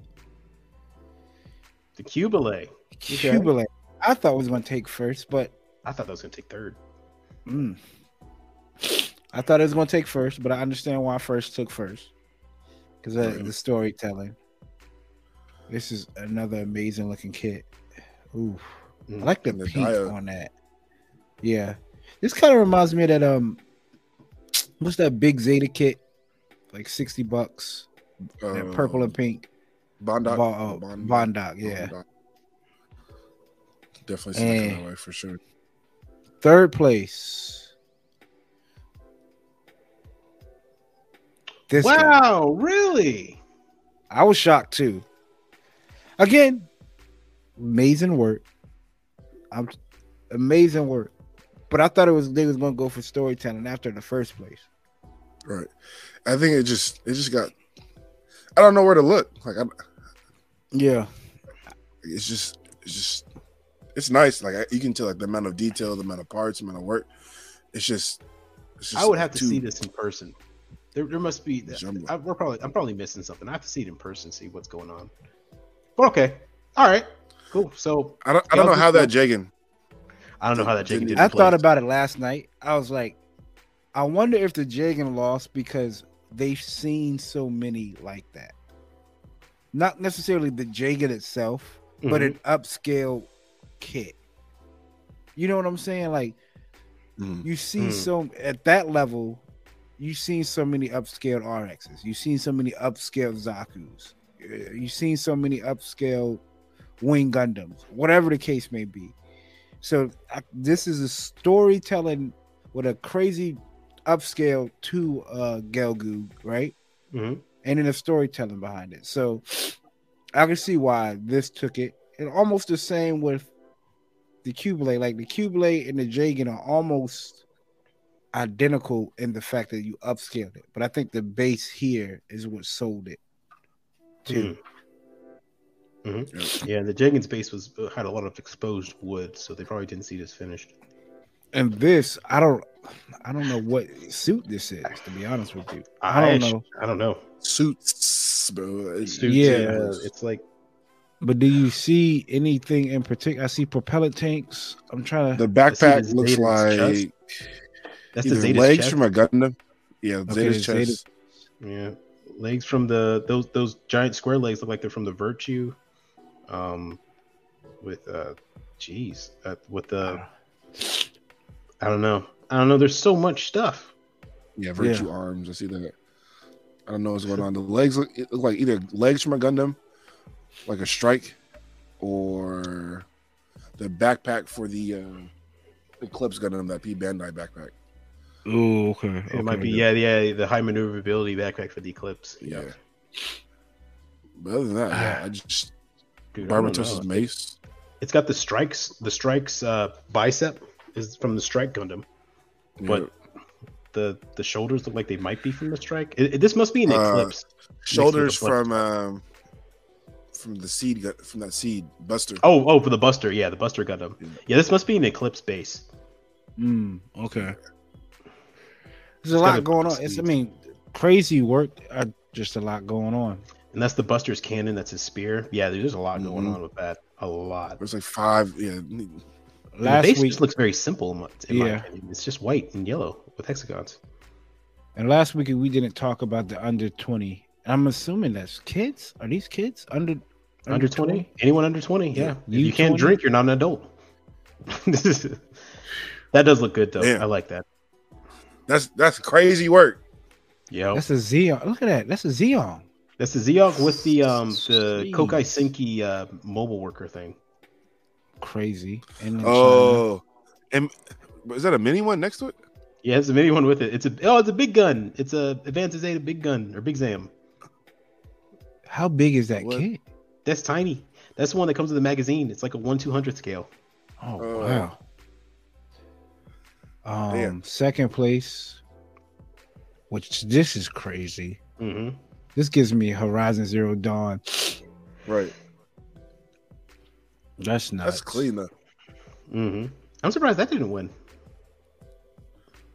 The Qubeley. Qubeley. I thought was going to take first, but I thought that was gonna take third. mm, I thought it was going to take first, but I understand why first took first because of Right. the storytelling. This is another amazing looking kit. Ooh, I Mm. like the And the pink dial. on that. Yeah, this kind of reminds me of that. Um, what's that big Zeta kit? Like sixty bucks. that Uh, purple and pink. Bound-Doc. Bo- uh, Bond- Bound-Doc, yeah. Bound-Doc. Definitely see that And- kind of way for sure. Third place. This guy. wow, really? I was shocked too. Again, amazing work. I'm amazing work. But I thought it was they was gonna go for storytelling after the first place. Right. I think it just it just got. I don't know where to look. Like I, Yeah. it's just it's just it's nice. Like I, you can tell like the amount of detail, the amount of parts, the amount of work. It's just. It's just I would have to see this in person. There, there must be. I, we're probably. I'm probably missing something. I have to see it in person, see what's going on. But okay, all right, cool. So I don't. I don't know how that Gelgoog- Jagan. I don't know how that Jagan did. I thought about it last night. I was like, I wonder if the Jagan lost because they've seen so many like that. Not necessarily the Jagan itself, but Mhm. an upscale kit. You know what I'm saying? Like Mm. you see Mm. so at that level, you've seen so many upscaled RXs. You've seen so many upscaled Zaku's. Uh, You've seen so many upscale Wing Gundams, whatever the case may be. So I, this is a storytelling with a crazy upscale to uh Gelgoog, right? Mhm. And then a storytelling behind it. So I can see why this took it. And almost the same with the Qubeley. Like the Qubeley and the Jagan are almost identical in the fact that you upscaled it. But I think the base here is what sold it too. Mhm. Yeah, the Jagan's base was uh, had a lot of exposed wood, so they probably didn't see this finished. And this, I don't I don't know what suit this is, to be honest with you. I don't know. I don't know. Suits, bro. Suits, Yeah. yeah, it's like But do you see anything in particular? I see propellant tanks. I'm trying to The backpack the looks Zeta's like chest. that's the either Zeta's legs chest. from a Gundam. Yeah, Okay, Zeta's the Zeta- chest. Yeah, legs from the those those giant square legs look like they're from the Virtue. Um, with uh, jeez, uh, with the I don't know, I don't know. There's so much stuff. Yeah, virtue arms. I see that. I don't know what's going on. The legs look, it look like either legs from a Gundam, like a strike, or the backpack for the uh, Eclipse Gundam, that P Bandai backpack. Oh, okay. It might be yeah, yeah, the high maneuverability backpack for the Eclipse. Yeah. But other than that, yeah, I just Dude, I Barbatos's mace. It's got the strikes. The strikes uh, bicep is from the Strike Gundam, but the the shoulders look like they might be from the Strike. It, it- this must be an Uh, Eclipse. shoulders Next to the from um from the seed gu- from that seed Buster. Oh, oh, for the Buster. Yeah, the Buster Gundam. Yeah. Yeah, this must be an Eclipse base. Mm, okay. There's a It's lot going on. It's, I mean, crazy work. Uh, just a lot going on. And that's the Buster's cannon. That's his spear. Yeah, there's a lot going Mhm. on with that. A lot. There's like five. Yeah, And Last the base week, just looks very simple. In my, in Yeah. opinion. It's just white and yellow with hexagons. and last week we didn't talk about the under twenty. I'm assuming that's kids. Are these kids under Under 20? Anyone under 20? Yeah. Yeah. If you You can't 20? drink, you're not an adult. that does look good, though. Damn. I like that. that's that's crazy work. Yeah. That's a Zeon. Look at that. That's a Zeon. That's the Zeog with the um the Sweet. Kyoukai Senki uh, mobile worker thing. Crazy. And. Oh, and is that a mini one next to it? Yeah, it's a mini one with it. It's a oh, it's a big gun. It's a Advanced Zeta big gun or Big Zam. how big is that What? kid? That's tiny. That's the one that comes with the magazine. It's like a one two hundred scale. Oh Oh, wow. Um, Damn. second place, which this is crazy. Mm-hmm. This gives me Horizon Zero Dawn. Right. That's nuts. That's clean though. Mm-hmm. I'm surprised that didn't win.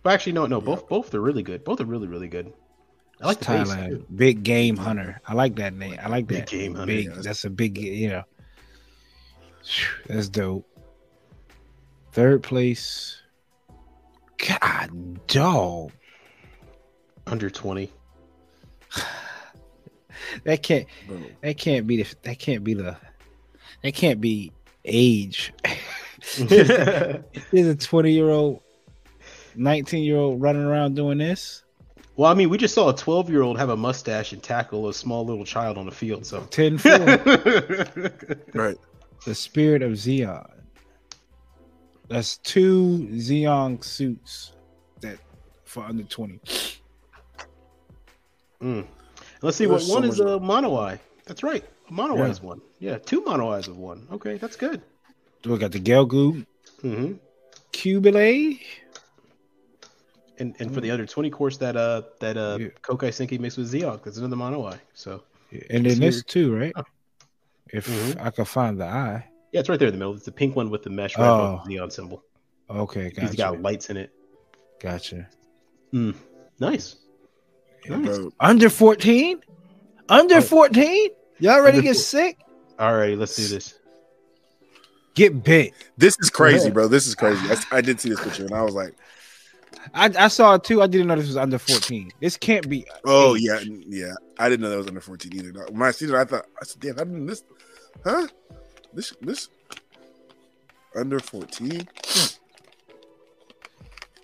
But actually, no, no, both both are really good. Both are really really good. I like the base, Thailand. Big Game Hunter. I like that name. I like Big that. Game Hunter, Big. yes. That's a big. You know. That's dope. Third place. God, dog. under twenty. That can't. Bro. That can't be the. That can't be the. That can't be age. well, There's a 20 year old, 19 year old running around doing this. Well, I mean, we just saw a 12 year old have a mustache and tackle a small little child on the field. So 10 4. Right. the spirit of Zeon. That's two Zeon suits that for under 20. Mm. Let's see There's what so one is a mono eye. That's right. A mono Yeah. eye is one. Yeah, two mono eyes of one. Okay, that's good. We got the Gelgoog, hmm Qubeley. And and for the under 20 course, that uh that uh Yeah. Kyoukai Senki mixed with Zeok, that's another mono eye. So And then this too, right? Oh. If Mhm. I could find the eye. yeah, it's right there in the middle. It's the pink one with the mesh right Oh. the Zeon symbol. Okay, gotcha. He's got lights in it. Gotcha. Yeah. Nice. Bro, Under 14? Under Oh. 14? Y'all ready to get four- sick? All right, let's do this. Get bit. this is crazy, bro. This is crazy. I, I did see this picture and I was like, I, I saw it too. I didn't know this was under 14. This can't be. Uh, oh age. yeah, yeah. I didn't know that was under 14 either. When I seen it, I thought, I said, damn, I didn't this, huh? This this under 14. Hmm.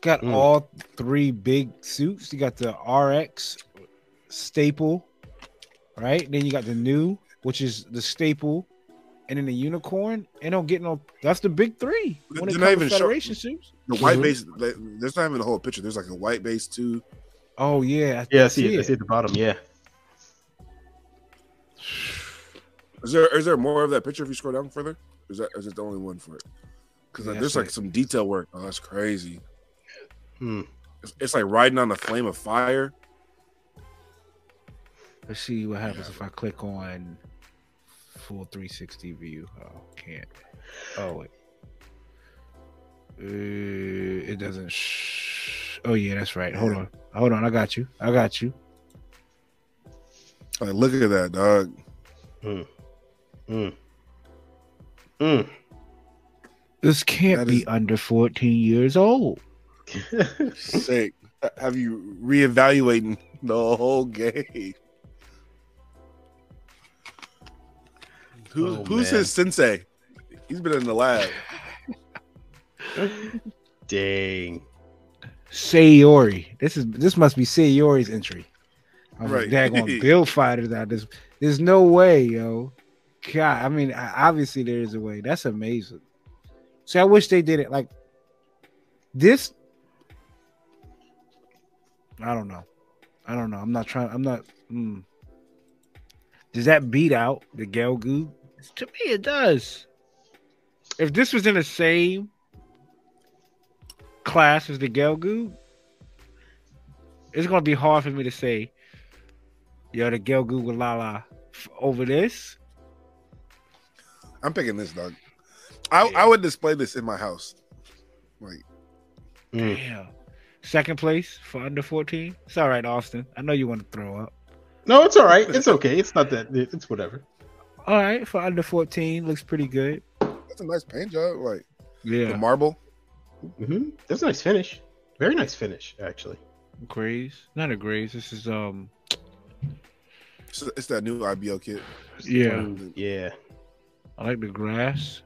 Got Mm. all three big suits. You got the RX staple, right? Then you got the Nu, which is the staple, and then the unicorn. And don't get no. That's the big three when it They're not comes even to show- Federation suits. The white Mhm. base. like, There's not even a whole picture. There's like a white base too. Oh yeah, Yeah, I see it. I see it at the bottom. Yeah. Is there is there more of that picture if you scroll down further? Is that is it the only one for it? Because Yeah, there's I like see some detail work. Oh, that's crazy. Hmm. It's, it's like riding on a flame of fire. Let's see what happens if I click on full 360 view. Oh, can't. Oh wait. Uh, it doesn't. Sh- oh yeah, that's right. Hold on. Hold on. I got you. I got you. Like, look at that, dog. Mm. Mm. Mm. This can't That be is- under 14 years old. Sick. Have you reevaluating the whole game? Who's Oh, who's man. his sensei? He's been in the lab. Dang. Sei Iori. This is this must be Sei Iori's entry. I'm Right. right. daggone build fighters out. There's there's no way, yo. God, I mean, obviously there is a way. That's amazing. See, I wish they did it like This, I don't know. I don't know. I'm not trying. I'm not. Mm. Does that beat out the Gelgoog? To me, it does. If this was in the same class as the Gelgoog, it's gonna be hard for me to say, yo, the Gelgoog with Lalah f- over this. I'm picking this dog. I, I would display this in my house. Like Mm. Damn. Second place for under 14. It's all right, Austen. I know you want to throw up. No, it's all right. It's okay. It's not that. It's whatever. All right, for under 14, looks pretty good. that's a nice paint job. Like yeah. the Yeah. marble. hmm That's a nice finish. Very nice finish, actually. Graze. Not a Graze. This is um It's, it's that new IBO kit. yeah. Mm, yeah. I like the grass.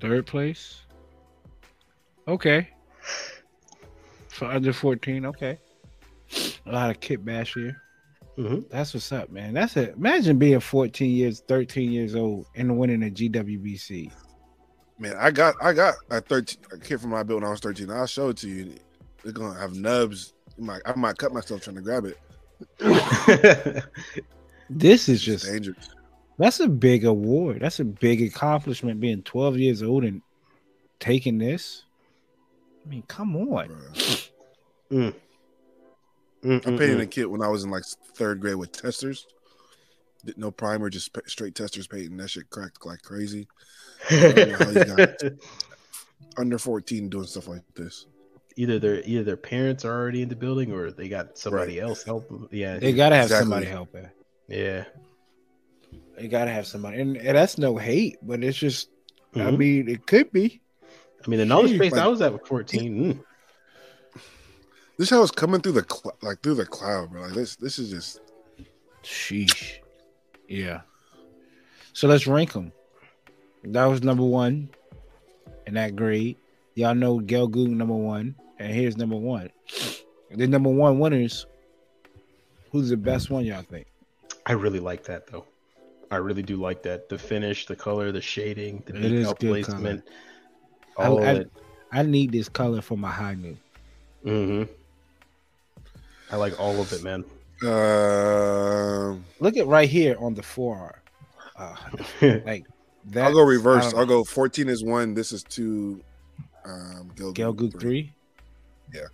Third place. Okay. For under 14, okay. A lot of kit bash here. hmm That's what's up, man. That's it. Imagine being 14 years, 13 years old and winning a GWBC. Man, I got I got a 13 a kit from my build when I was 13. I'll show it to you. They're gonna have nubs. You might, I might cut myself trying to grab it. This is It's just just dangerous. that's a big award. That's a big accomplishment being 12 years old and taking this. I mean, come on. Mm. I Mm-mm-mm. painted a kit when I was in like third grade with testers. Did no primer, just straight testers painting. That shit cracked like crazy. Under 14 doing stuff like this. either their either their parents are already in the building or they got somebody else help them. Yeah, They got to have Exactly. somebody helping. yeah. They got to have somebody. And, and that's no hate, but it's just, I Mhm. mean, it could be. I mean, the knowledge Jeez, base like- I was at with fourteen. mm. This how it's coming through the cl- like through the cloud, bro. Like this, this is just Sheesh. Yeah. So let's rank them. That was number one in that grade. Y'all know Gelgoog number one, and here's number one. The number one winners. Who's the best one, y'all think? I really like that though. I really do like that. The finish, the color, the shading, the It is placement. I- all I, I, I, need this color for my Hi-Nu. Mm-hmm. I like all of it, man. Uh, Look at right here on the forearm. Uh, like that. I'll go reverse. Um, I'll go 14 is one. This is two. Um, Gil Gelgoog three. three. Yeah.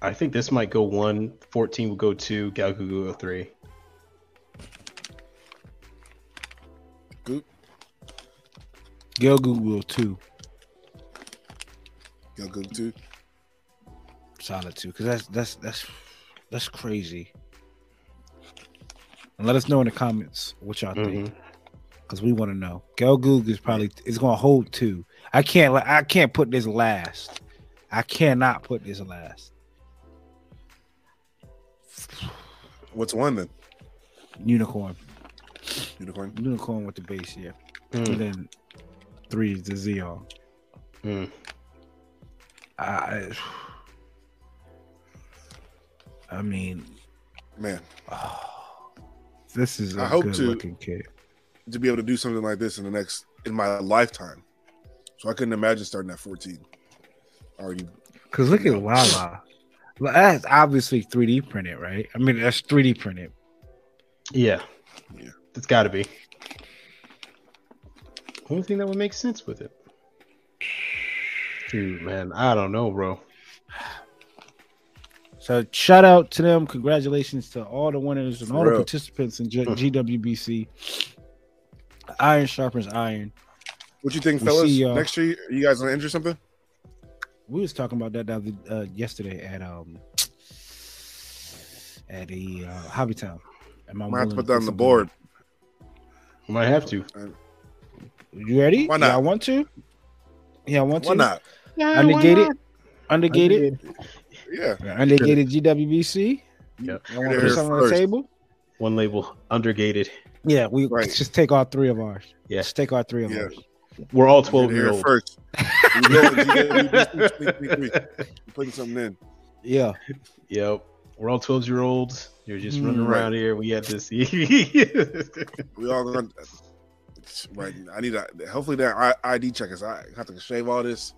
I think this might go one. 14 will go two. Galgugu 03. Gelgoog will two. Gelgoog too. solid too because that's that's that's that's crazy and let us know in the comments what y'all think Mhm. because we want to know Gelgoog is probably is going to hold two i can't i can't put this last i cannot put this last What's one then? unicorn Unicorn. unicorn with the base yeah Mm, and then three to the Zeon mm. i i mean Man, this is a I hope good to- looking kid to be able to do something like this in the next in my lifetime. So I couldn't imagine starting at 14. Already Because look at Lalah. Well, That's obviously 3D printed, right? I mean, that's 3D printed. Yeah. Yeah. It's got to be. Only thing that would make sense with it. Dude, man, I don't know, bro. So shout out to them. Congratulations to all the winners and all the participants in G- GWBC. Iron sharpens iron. What you think, We fellas? see y'all. Next year, you guys gonna injure something? We was talking about that the other, uh, yesterday at um at the uh, Hobby Town. Am I I'm have to put that on the something board. Might have to. You ready? Why not? Y'all want to? Yeah, I want to. Why to. not? Yeah, Undergated. Undergated. Yeah. Undergated GWBC. Yep. I want to put something on the table. One label, undergated. Yeah, we Right. just take all three of ours. Yeah. Just take all three of Yeah. ours. We're all 12 year here old. first. We go with GWBC 2023. We're putting something in. Yeah. Yep. We're all 12 year olds. You're just Mm, running right. around here. We had to see. We all gonna Right. I need a hopefully that ID check is I have to shave all this.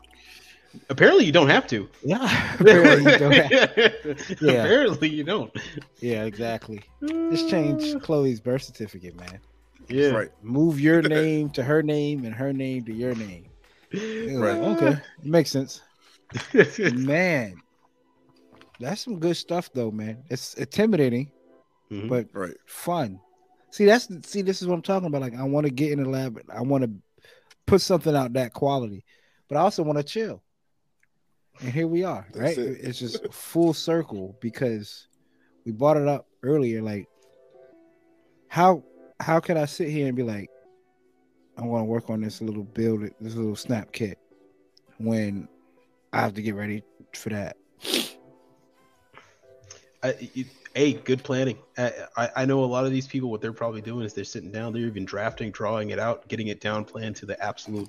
Apparently, you don't have to. Yeah. Apparently, you don't. Have, yeah. Apparently, you don't. Yeah, exactly. Just change Chloe's birth certificate, man. Yeah. Right. Move your name to her name and her name to your name. Right. Like, okay, makes sense. man, that's some good stuff, though, man. It's intimidating, Mhm. but Right. fun. See, that's see, this is what I'm talking about. Like, I want to get in the lab. I want to put something out that quality, but I also want to chill. And here we are, right? it. It's just full circle because we brought it up earlier. Like, how how can I sit here and be like, I want to work on this little build, it this little snap kit, when I have to get ready for that? I, you- hey, good planning. I, I I know a lot of these people. What they're probably doing is they're sitting down. They're even drafting, drawing it out, getting it down, planned to the absolute,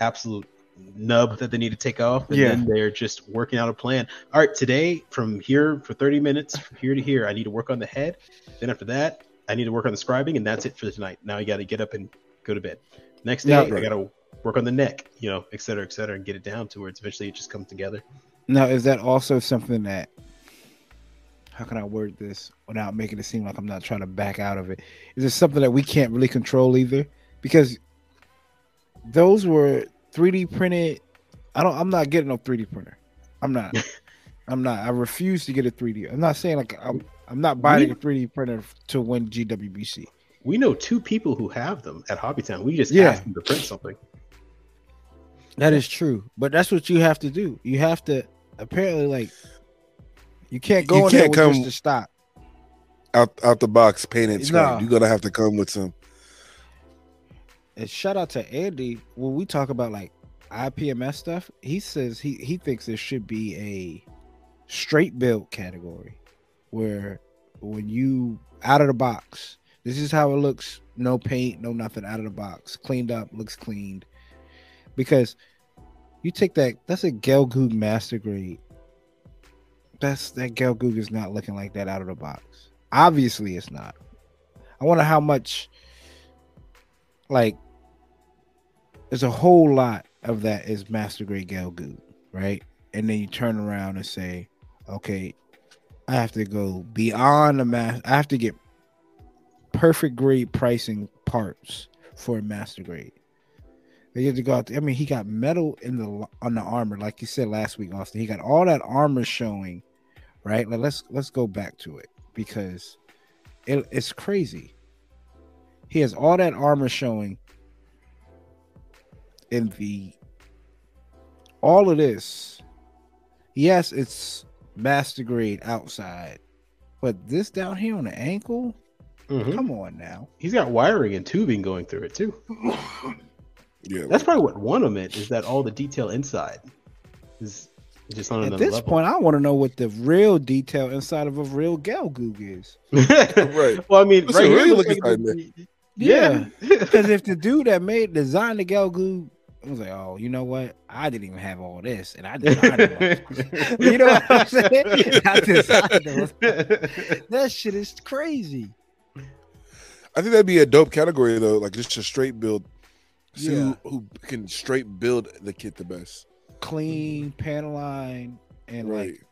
absolute nub that they need to take off, and Yeah. then they're just working out a plan. All right, today from here for thirty minutes, from here to here, I need to work on the head. Then after that, I need to work on the scribing, and that's it for tonight. Now you got to get up and go to bed. Next day. I got to work on the neck, you know, et cetera, et cetera, and get it down to where it's eventually it just comes together. Now, is that also something that? How can I word this without making it seem like I'm not trying to back out of it? Is it something that we can't really control either? Because those were 3D printed. I don't. I'm not getting no 3D printer. I'm not. I'm not. I refuse to get a 3D. I'm not saying like I'm. I'm not buying a 3D printer to win GWBC. We know two people who have them at Hobbytown. We just Yeah. asked them to print something. That is true, but that's what you have to do. You have to apparently like. You can't go You in there can't with come- just to stop. Out out the box, paint and scrap. No. You're gonna have to come with some. and shout out to Andy when we talk about like IPMS stuff. He says he he thinks there should be a straight build category where when you out of the box, this is how it looks. No paint, no nothing out of the box, cleaned up, looks cleaned. Because you take that, that's a Gelgoog master grade. That's that Gelgoog is not looking like that out of the box. Obviously, it's not. I wonder how much like there's a whole lot of that is master grade Gelgoog, right? And then you turn around and say, okay, I have to go beyond the mass. I have to get perfect grade pricing parts for a master grade. They get to go out. There. I mean, he got metal in the on the armor, like you said last week, Austen. He got all that armor showing, right? Like let's let's go back to it because it, it's crazy. He has all that armor showing in the all of this. Yes, it's master grade outside, but this down here on the ankle, Mhm. come on now. He's got wiring and tubing going through it too. Yeah. That's probably what won him it is that all the detail inside is just on At this level. point, I want to know what the real detail inside of a real Gelgoog is. Right. Well, I mean, What's right it here really looks looking like like, the- Yeah. yeah. Because if the dude that made designed the Gelgoog, I was like, oh, you know what? I didn't even have all this, and I designed it. you know what I'm saying? I designed those. That shit is crazy. I think that'd be a dope category though, like just a straight build. See Yeah. who, who can straight build the kit the best. Clean panel line and Right. like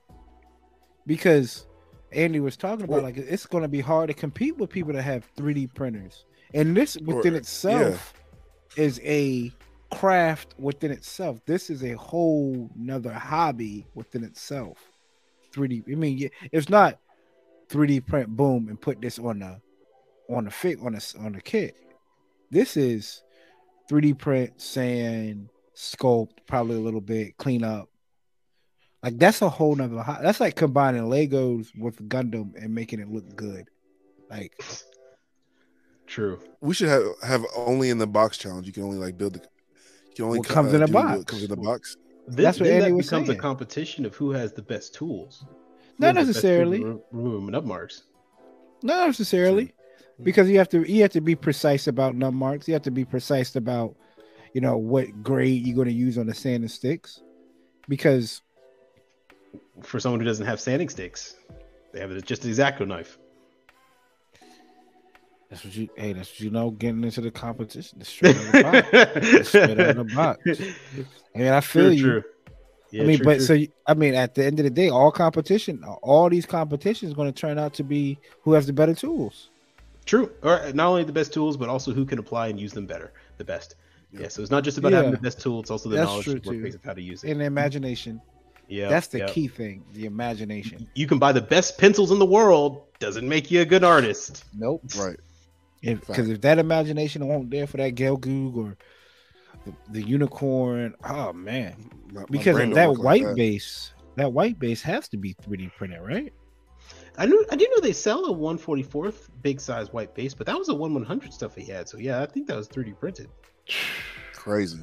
because Andy was talking about Well- like it's going to be hard to compete with people that have 3D printers, and this within Or- itself is a craft within itself. This is a whole nother hobby within itself. 3D. I mean, it's not 3D print boom and put this on the on the fit on the on the kit. This is 3D print, sand, sculpt, probably a little bit, clean up. Like that's a whole nother. That's like combining Legos with Gundam and making it look good. Like True. We should have have only in the box challenge. You can only like build the. You can only What comes uh, in a box. What comes in the box. Then, That's what then Andy that was becomes saying. a competition of who has the best tools. Not has the best necessarily. tool to nub marks. Not necessarily, because you have to you have to be precise about nub marks. You have to be precise about, you know, what grade you're going to use on the sand and sticks, because For someone who doesn't have sanding sticks, they have it just an exacto knife. That's what you. Hey, that's what you know. Getting into the competition, it's straight out of the box. Straight out of the box. I mean, I feel True, you. true. Yeah, I mean, true, but so I mean, at the end of the day, all competition, all these competitions, going to turn out to be who has the better tools. True. Or not only the best tools, but also who can apply and use them better, the best. Yeah. Yeah. so it's not just about having the best tool; it's also the That's knowledge true, and workplace of how to use it. And the imagination. Yeah, That's the yeah. key thing. The imagination. You can buy the best pencils in the world; doesn't make you a good artist. Nope. Right. Because if that imagination won't there for that Gelgoog or the, the unicorn, oh man. My- my Because brain that work like white that. base, that white base has to be 3D printed, right? I knew I didn't know they sell a 144th big size white base, but that was a 1 100 stuff he had. So yeah, I think that was 3D printed. Crazy.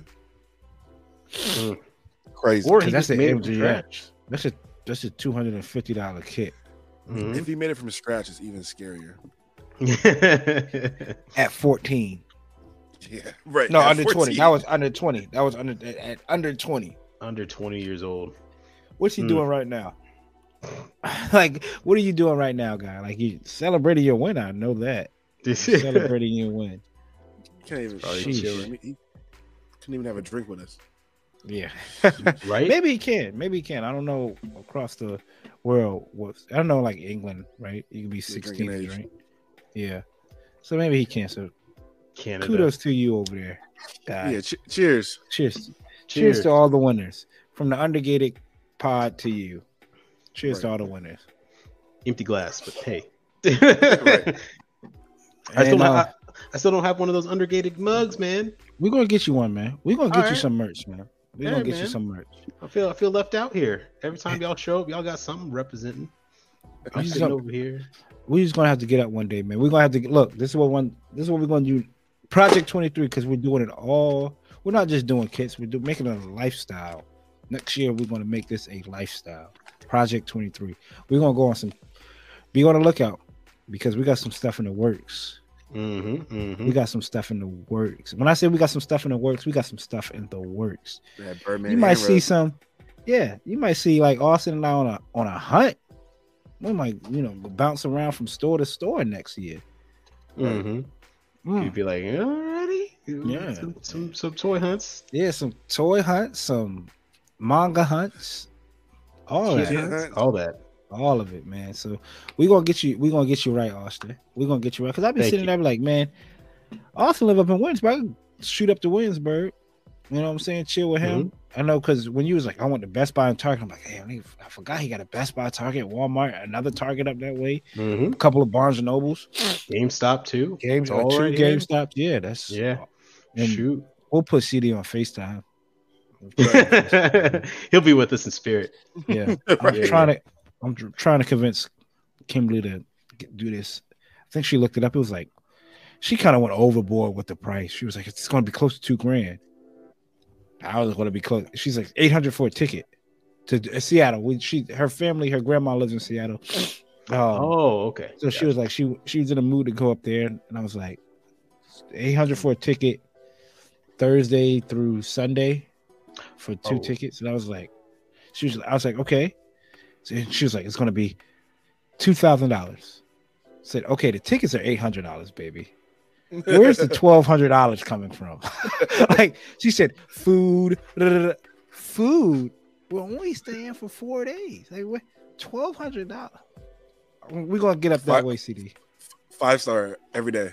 Mm. Crazy. Or 'Cause he that's just the made it from MGX. scratch. That's a that's a two hundred and fifty dollar kit Mhm. if he made it from scratch, it's even scarier. at fourteen. Yeah. Right. No, at under 14. twenty. That was under twenty. That was under at, at under twenty. Under 20 years old. What's he Hmm. doing right now? like, what are you doing right now, guy? Like, you celebrating your win. I know that. Celebrating your win. Can't even. Probably Sheesh. chilling. I mean, he couldn't even have a drink with us. Yeah. right? Maybe he can. Maybe he can. I don't know across the world. What I don't know, like England, right? You can be The sixteen, drinking age. right? Yeah. So maybe he can. So Canada. kudos to you over there, guy. Yeah. Che- cheers. Cheers. Cheers. Cheers. to all the winners from the Undergated pod to you. Cheers to all the winners. Empty glass, but hey. Right. I still uh, have, I still don't have one of those undergated mugs, man. We're gonna get you one, man. We're gonna get All you right. some merch, man. We're Hey, gonna get you some merch. I feel I feel left out here. Every time y'all show up, y'all got something representing. I'm just sitting don't- over here. We're just gonna have to get up one day, man. We're gonna have to look. This is what one. This is what we're gonna do. Project Twenty Three, because we're doing it all. We're not just doing kits. We're do, making it a lifestyle. Next year, we're gonna make this a lifestyle. Project Twenty Three. We're gonna go on some. Be on the lookout because we got some stuff in the works. Mm-hmm, mm-hmm. We got some stuff in the works. When I say we got some stuff in the works, we got some stuff in the works. Yeah, you might see Rose. some. Yeah, you might see like Austen and I on a on a hunt. We might, you know, bounce around from store to store next year. Mm-hmm. Mm. You'd be like, alrighty. Yeah. Some, some some toy hunts. Yeah, some toy hunts, some manga hunts, all that, Yeah. hunts, all that. All of it, man. So we're gonna get you. We're gonna get you right, Austen. We're gonna get you right because I've been Thank sitting you. there like, man, Austen live up in Williamsburg. Can shoot up to Williamsburg. You know what I'm saying? Chill with him. I know because when you was like, I want the Best Buy and Target, I'm like, hey, I, forgot he got a Best Buy, Target, Walmart, another Target up that way, Mm-hmm. a couple of Barnes and Nobles, GameStop too. games, two right. GameStop. Yeah, that's Yeah. And Shoot. we'll put CD on Facetime. He'll be with us in spirit. Yeah, I'm Right. trying to. I'm trying to convince Kimberly to get, do this. I think she looked it up. It was like she kind of went overboard with the price. She was like, "It's going to be close to two grand." I was going to be close. She's like eight hundred for a ticket to uh, Seattle. We, she, her family, her grandma lives in Seattle. Um, oh, okay. so she was like, she she was in a mood to go up there, and I was like, eight hundred for a ticket, Thursday through Sunday, for two Oh. tickets, and I was like, she was, I was like, okay. So she was like, it's gonna be two thousand dollars. Said, okay, the tickets are eight hundred dollars, baby. Where's the twelve hundred dollars coming from? like she said, food, da, da, da. food. We're only staying for four days. Like what? Twelve hundred dollars. We're gonna get up that Five- way, CD. Five star every day.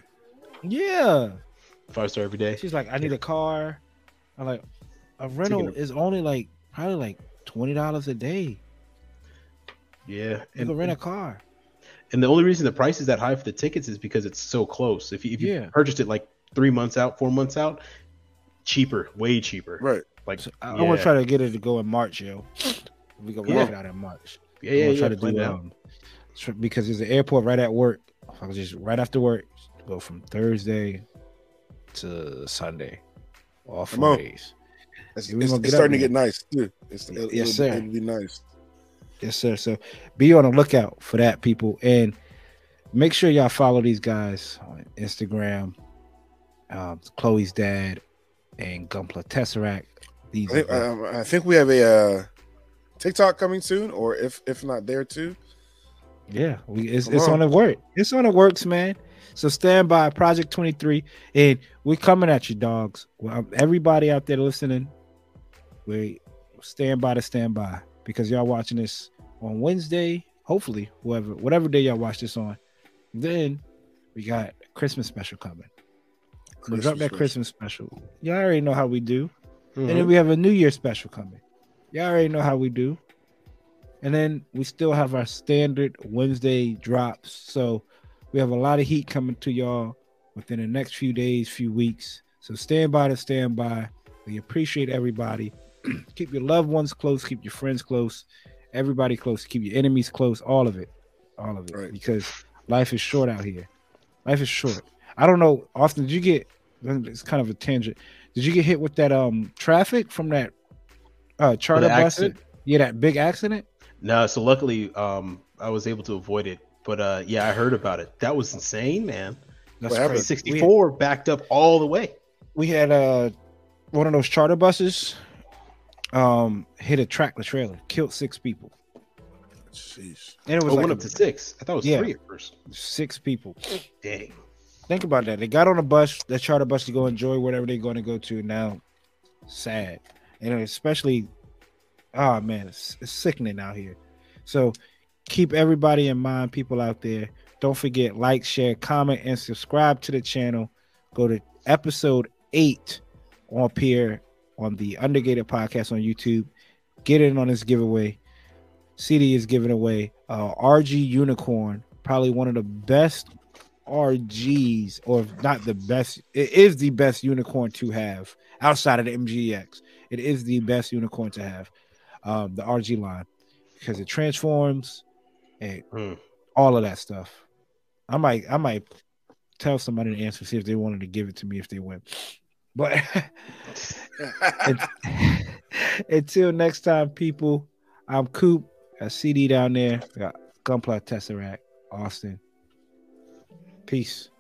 Yeah. Five star every day. She's like, I need a car. I'm like, a rental Taking a- is only like probably like twenty dollars a day. Yeah. You And, can rent a car. and the only reason the price is that high for the tickets is because it's so close. If you, if you Yeah. purchased it like three months out, four months out, cheaper, way cheaper. Right. Like, So I, I yeah. want to try to get it to go in March, yo. We gonna Yeah. work it out in March. yeah, I'm yeah, gonna yeah. try to do it out. um, because there's an airport right at work. I was just right after work, go from Thursday to Sunday, all Come four days. It's, it's, it's starting to get nice too. It's, Yes, it'll, sir. It'll be nice. Yes, sir. So be on the lookout for that, people, and make sure y'all follow these guys on Instagram. Um, Chloe's dad and Gunpla Tesseract. These I think, um, I think we have a uh, TikTok coming soon, or if if not there too. Yeah, we it's, Come it's on. on the work. It's on the works, man. So stand by, Project 23, and we're coming at you, dogs. Well, everybody out there listening, we stand by to stand by because y'all watching this on Wednesday. Hopefully, whoever, whatever day y'all watch this on, then we got Christmas special coming. We drop that. Christmas special. Y'all already know how we do. Mhm. And then we have a New Year special coming. Y'all already know how we do. And then we still have our standard Wednesday drops. So we have a lot of heat coming to y'all within the next few days, few weeks. So stand by to stand by. We appreciate everybody. keep your loved ones close, keep your friends close, everybody close, keep your enemies close, all of it. All of it. Right. Because life is short out here. Life is short. I don't know. Often did you get it's kind of a tangent. Did you get hit with that um traffic from that uh charter bus? accident? Yeah, that big accident. No, so luckily, um, I was able to avoid it. But uh, yeah, I heard about it. That was insane, man. That's crazy. Sixty-four backed up all the way. We, we had uh one of those charter buses um hit a tractor trailer, killed six people, Jeez. and it was Oh, like went up to six. I thought it was Yeah. three at first. six people. Dang. Think about that. They got on a bus, that charter bus to go enjoy whatever they're going to go to. Now, sad, and especially, oh man, it's, it's sickening out here. So, keep everybody in mind, people out there. Don't forget, like, share, comment, and subscribe to the channel. Go to episode eight on here on the Undergated podcast on YouTube. Get in on this giveaway. CD is giving away uh, RG Unicorn, probably one of the best RGs, or if not the best, it is the best unicorn to have outside of the MGX. It is the best unicorn to have, um, the RG line, because it transforms and Hmm. all of that stuff. I might, I might tell somebody to answer, see if they wanted to give it to me if they win. But until next time, people, I'm Coop A CD down there. Got Gunpla Tesseract, Austen. Peace.